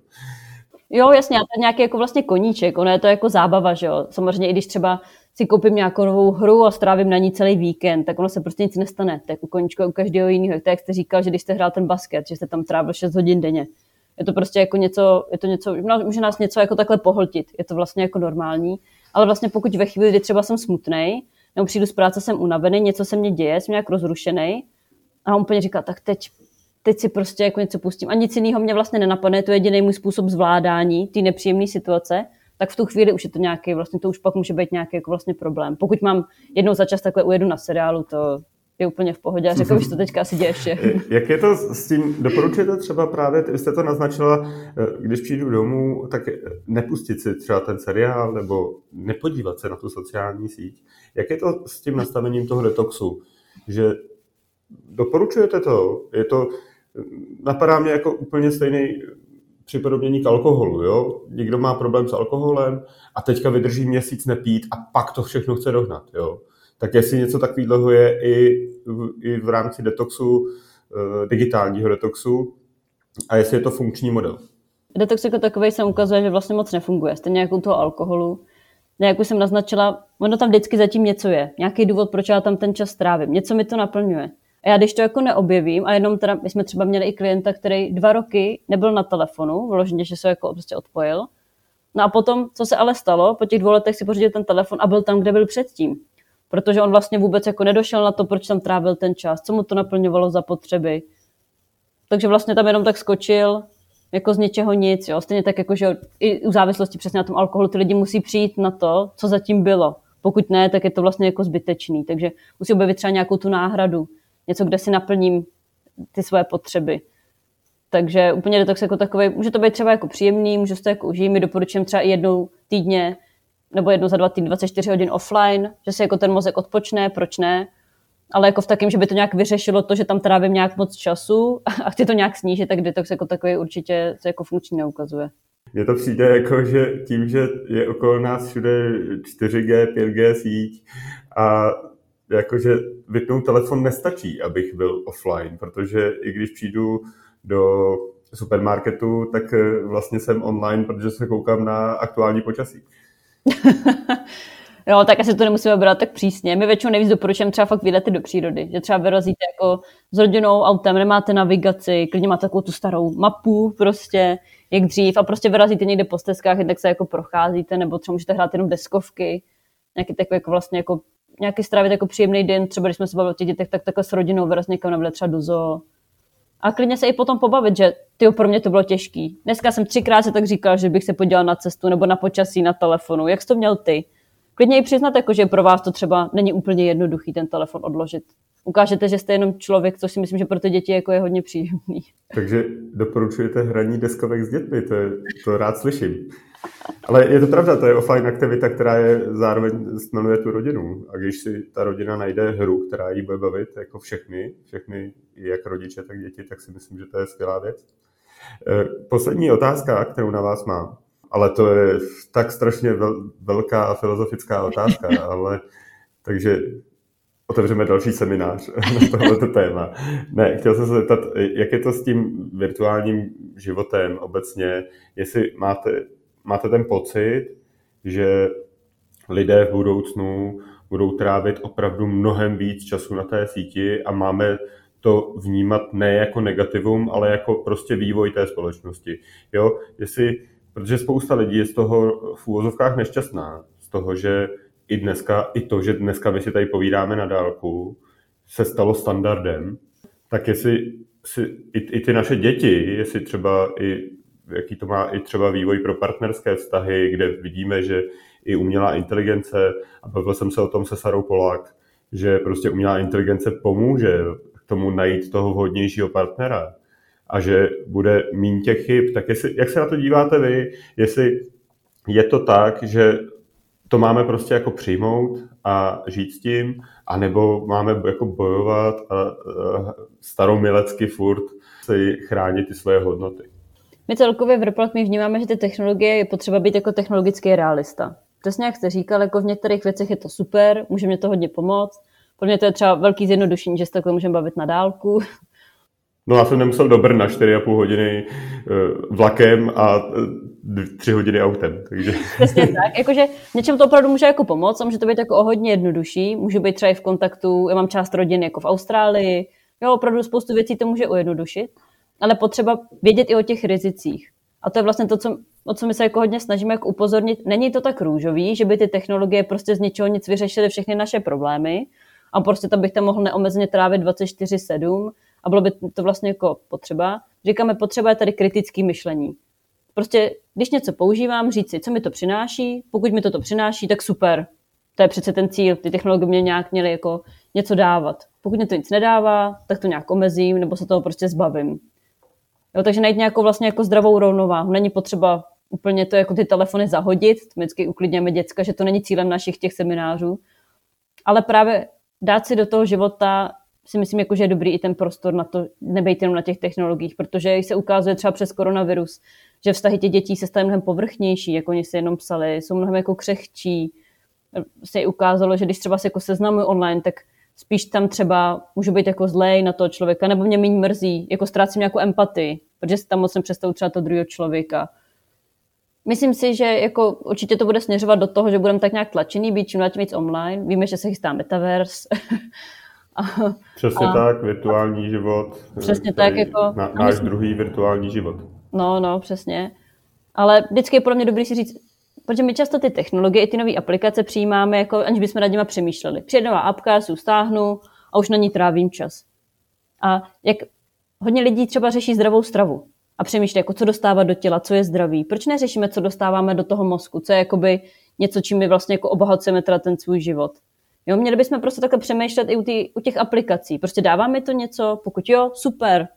Jo, jasně, a to je nějaký jako vlastně koníček, ono je to jako zábava, že jo. Samozřejmě i když třeba si koupím nějakou novou hru a strávím na ní celý víkend, tak ono se prostě nic nestane. Tak u koníčka u každého jiného. Tak jak jste říkal, že když jste hrál ten basket, že jste tam trávil 6 hodin denně. Je to prostě jako něco, je to něco, může nás něco jako takhle pohltit. Je to vlastně jako normální. Ale vlastně pokud ve chvíli, kdy třeba jsem smutný, nebo přijdu z práce, jsem unavený, něco se mně děje, jsem nějak rozrušený, a on úplně říká, tak teď, teď si prostě jako něco pustím. A nic jiného mě vlastně nenapadne, to je jediný můj způsob zvládání té nepříjemné situace tak v tu chvíli už je to nějaký, vlastně to už pak může být nějaký jako vlastně problém. Pokud mám jednou za čas takhle ujedu na seriálu, to je úplně v pohodě a řekl že to teďka asi děje ještě. [LAUGHS] Jak je to s tím, doporučujete třeba právě, vy jste to naznačila, eh, když přijdu domů, tak nepustit si třeba ten seriál nebo nepodívat se na tu sociální síť. Jak je to s tím nastavením toho detoxu? Že doporučujete to? Je to, napadá mě jako úplně stejný připodobnění k alkoholu. Jo? Někdo má problém s alkoholem a teďka vydrží měsíc nepít a pak to všechno chce dohnat. Jo? Tak jestli něco takového je i, i v rámci detoxu, eh, digitálního detoxu a jestli je to funkční model. Detox jako takový se ukazuje, že vlastně moc nefunguje. Stejně jako u toho alkoholu. Jak už jsem naznačila, ono tam vždycky zatím něco je. Nějaký důvod, proč já tam ten čas strávím. Něco mi to naplňuje. A já když to jako neobjevím, a jenom teda, my jsme třeba měli i klienta, který dva roky nebyl na telefonu, vloženě, že se jako prostě odpojil. No a potom, co se ale stalo, po těch dvou letech si pořídil ten telefon a byl tam, kde byl předtím. Protože on vlastně vůbec jako nedošel na to, proč tam trávil ten čas, co mu to naplňovalo za potřeby. Takže vlastně tam jenom tak skočil, jako z něčeho nic, jo. Stejně tak jako, že i u závislosti přesně na tom alkoholu ty lidi musí přijít na to, co zatím bylo. Pokud ne, tak je to vlastně jako zbytečný. Takže musí objevit třeba nějakou tu náhradu něco, kde si naplním ty svoje potřeby. Takže úplně detox jako takový, může to být třeba jako příjemný, může to jako užít, my doporučujeme třeba i jednou týdně nebo jednou za dva týdny 24 hodin offline, že si jako ten mozek odpočne, proč ne, ale jako v takém, že by to nějak vyřešilo to, že tam trávím nějak moc času [LAUGHS] a chci to nějak snížit, tak detox jako takový určitě se jako funkční neukazuje. Mně to přijde jako, že tím, že je okolo nás všude 4G, 5G síť a jakože vypnout telefon nestačí, abych byl offline, protože i když přijdu do supermarketu, tak eh, vlastně jsem online, protože se koukám na aktuální počasí. Jo, [LAUGHS] tak asi to nemusíme brát tak přísně. My většinou nejvíc doporučujeme třeba fakt výlety do přírody, že třeba vyrazíte jako s rodinou autem, nemáte navigaci, klidně máte takovou tu starou mapu prostě, jak dřív a prostě vyrazíte někde po stezkách, tak se jako procházíte, nebo třeba můžete hrát jenom deskovky, nějaký takový jako vlastně jako nějaký strávit jako příjemný den, třeba když jsme se bavili o těch dětech, tak takhle s rodinou vyraz někam na třeba do zoo. A klidně se i potom pobavit, že ty pro mě to bylo těžký. Dneska jsem třikrát se tak říkal, že bych se podíval na cestu nebo na počasí na telefonu. Jak jsi to měl ty? Klidně i přiznat, jako, že pro vás to třeba není úplně jednoduchý ten telefon odložit. Ukážete, že jste jenom člověk, což si myslím, že pro ty děti jako je hodně příjemný. Takže doporučujete hraní deskovek s dětmi, to, je, to rád slyším. Ale je to pravda, to je offline aktivita, která je zároveň snanuje tu rodinu. A když si ta rodina najde hru, která jí bude bavit, jako všechny, všechny jak rodiče, tak děti, tak si myslím, že to je skvělá věc. Eh, poslední otázka, kterou na vás mám, ale to je tak strašně velká a filozofická otázka, [LAUGHS] ale takže otevřeme další seminář [LAUGHS] na tohleto téma. Ne, chtěl jsem se zeptat, jak je to s tím virtuálním životem obecně, jestli máte máte ten pocit, že lidé v budoucnu budou trávit opravdu mnohem víc času na té síti a máme to vnímat ne jako negativum, ale jako prostě vývoj té společnosti. Jo, jestli, protože spousta lidí je z toho v úvozovkách nešťastná, z toho, že i dneska, i to, že dneska my si tady povídáme na dálku, se stalo standardem, tak jestli si, i, i ty naše děti, jestli třeba i jaký to má i třeba vývoj pro partnerské vztahy, kde vidíme, že i umělá inteligence, a bavil jsem se o tom se Sarou Polák, že prostě umělá inteligence pomůže k tomu najít toho vhodnějšího partnera. A že bude mín těch chyb, tak jestli, jak se na to díváte vy, jestli je to tak, že to máme prostě jako přijmout a žít s tím, anebo máme jako bojovat a, a staromilecky furt si chránit ty svoje hodnoty. My celkově v Report my vnímáme, že ty technologie je potřeba být jako technologický realista. Přesně jak jste říkal, jako v některých věcech je to super, může mě to hodně pomoct. Pro mě to je třeba velký zjednodušení, že se takhle můžeme bavit na dálku. [LAUGHS] No já jsem nemusel do Brna 4,5 hodiny eh, vlakem a 3 eh, hodiny autem. Takže... [LAUGHS] Přesně tak. Jakože něčem to opravdu může jako pomoct a může to být jako o hodně jednodušší. Můžu být třeba i v kontaktu, já mám část rodiny jako v Austrálii. Jo, opravdu spoustu věcí to může ujednodušit ale potřeba vědět i o těch rizicích. A to je vlastně to, co, o co my se jako hodně snažíme jako upozornit. Není to tak růžový, že by ty technologie prostě z ničeho nic vyřešily všechny naše problémy a prostě tam bych tam mohl neomezeně trávit 24-7 a bylo by to vlastně jako potřeba. Říkáme, potřeba je tady kritický myšlení. Prostě, když něco používám, říct si, co mi to přináší, pokud mi to to přináší, tak super. To je přece ten cíl, ty technologie mě nějak měly jako něco dávat. Pokud mě to nic nedává, tak to nějak omezím nebo se toho prostě zbavím. Jo, takže najít nějakou vlastně jako zdravou rovnováhu. Není potřeba úplně to jako ty telefony zahodit, vždycky uklidněme děcka, že to není cílem našich těch seminářů, ale právě dát si do toho života si myslím, jako, že je dobrý i ten prostor na to, nebejt jenom na těch technologiích, protože se ukazuje třeba přes koronavirus, že vztahy těch dětí se staly mnohem povrchnější, jako oni si jenom psali, jsou mnohem jako křehčí. Se ukázalo, že když třeba se jako seznamují online, tak spíš tam třeba můžu být jako zlej na toho člověka, nebo mě méně mrzí, jako ztrácím nějakou empatii, protože si tam moc nepředstavu třeba toho druhého člověka. Myslím si, že jako určitě to bude směřovat do toho, že budeme tak nějak tlačený být čím dál víc online. Víme, že se chystá metaverse. [LAUGHS] a, Přesně a, tak, virtuální život. Přesně tak, jako... Na, náš myslím, druhý virtuální život. No, no, přesně. Ale vždycky je pro mě dobrý si říct, protože my často ty technologie i ty nové aplikace přijímáme, jako aniž bychom nad nimi přemýšleli. Přijde nová apka, si stáhnu a už na ní trávím čas. A jak hodně lidí třeba řeší zdravou stravu a přemýšlí, jako co dostávat do těla, co je zdraví. Proč neřešíme, co dostáváme do toho mozku, co je jakoby něco, čím my vlastně jako obohacujeme teda ten svůj život. Jo, měli bychom prostě takhle přemýšlet i u, tý, u těch aplikací. Prostě dává mi to něco, pokud jo, super,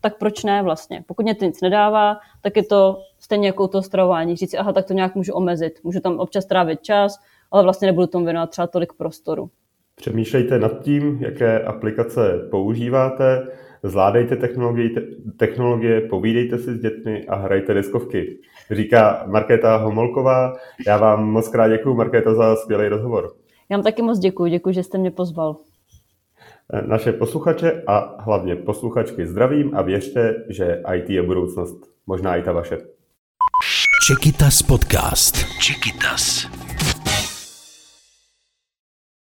tak proč ne vlastně? Pokud mě to nic nedává, tak je to stejně jako to stravování. Říct si, aha, tak to nějak můžu omezit. Můžu tam občas trávit čas, ale vlastně nebudu tomu věnovat třeba tolik prostoru. Přemýšlejte nad tím, jaké aplikace používáte, zvládejte technologie, te- technologie, povídejte si s dětmi a hrajte deskovky. Říká Markéta Homolková. Já vám moc krát děkuji, Markéta, za skvělý rozhovor. Já vám taky moc děkuji, děkuji, že jste mě pozval. Naše posluchače a hlavně posluchačky zdravím a věřte, že IT je budoucnost. Možná i ta vaše. Čekytas podcast. Čekytas.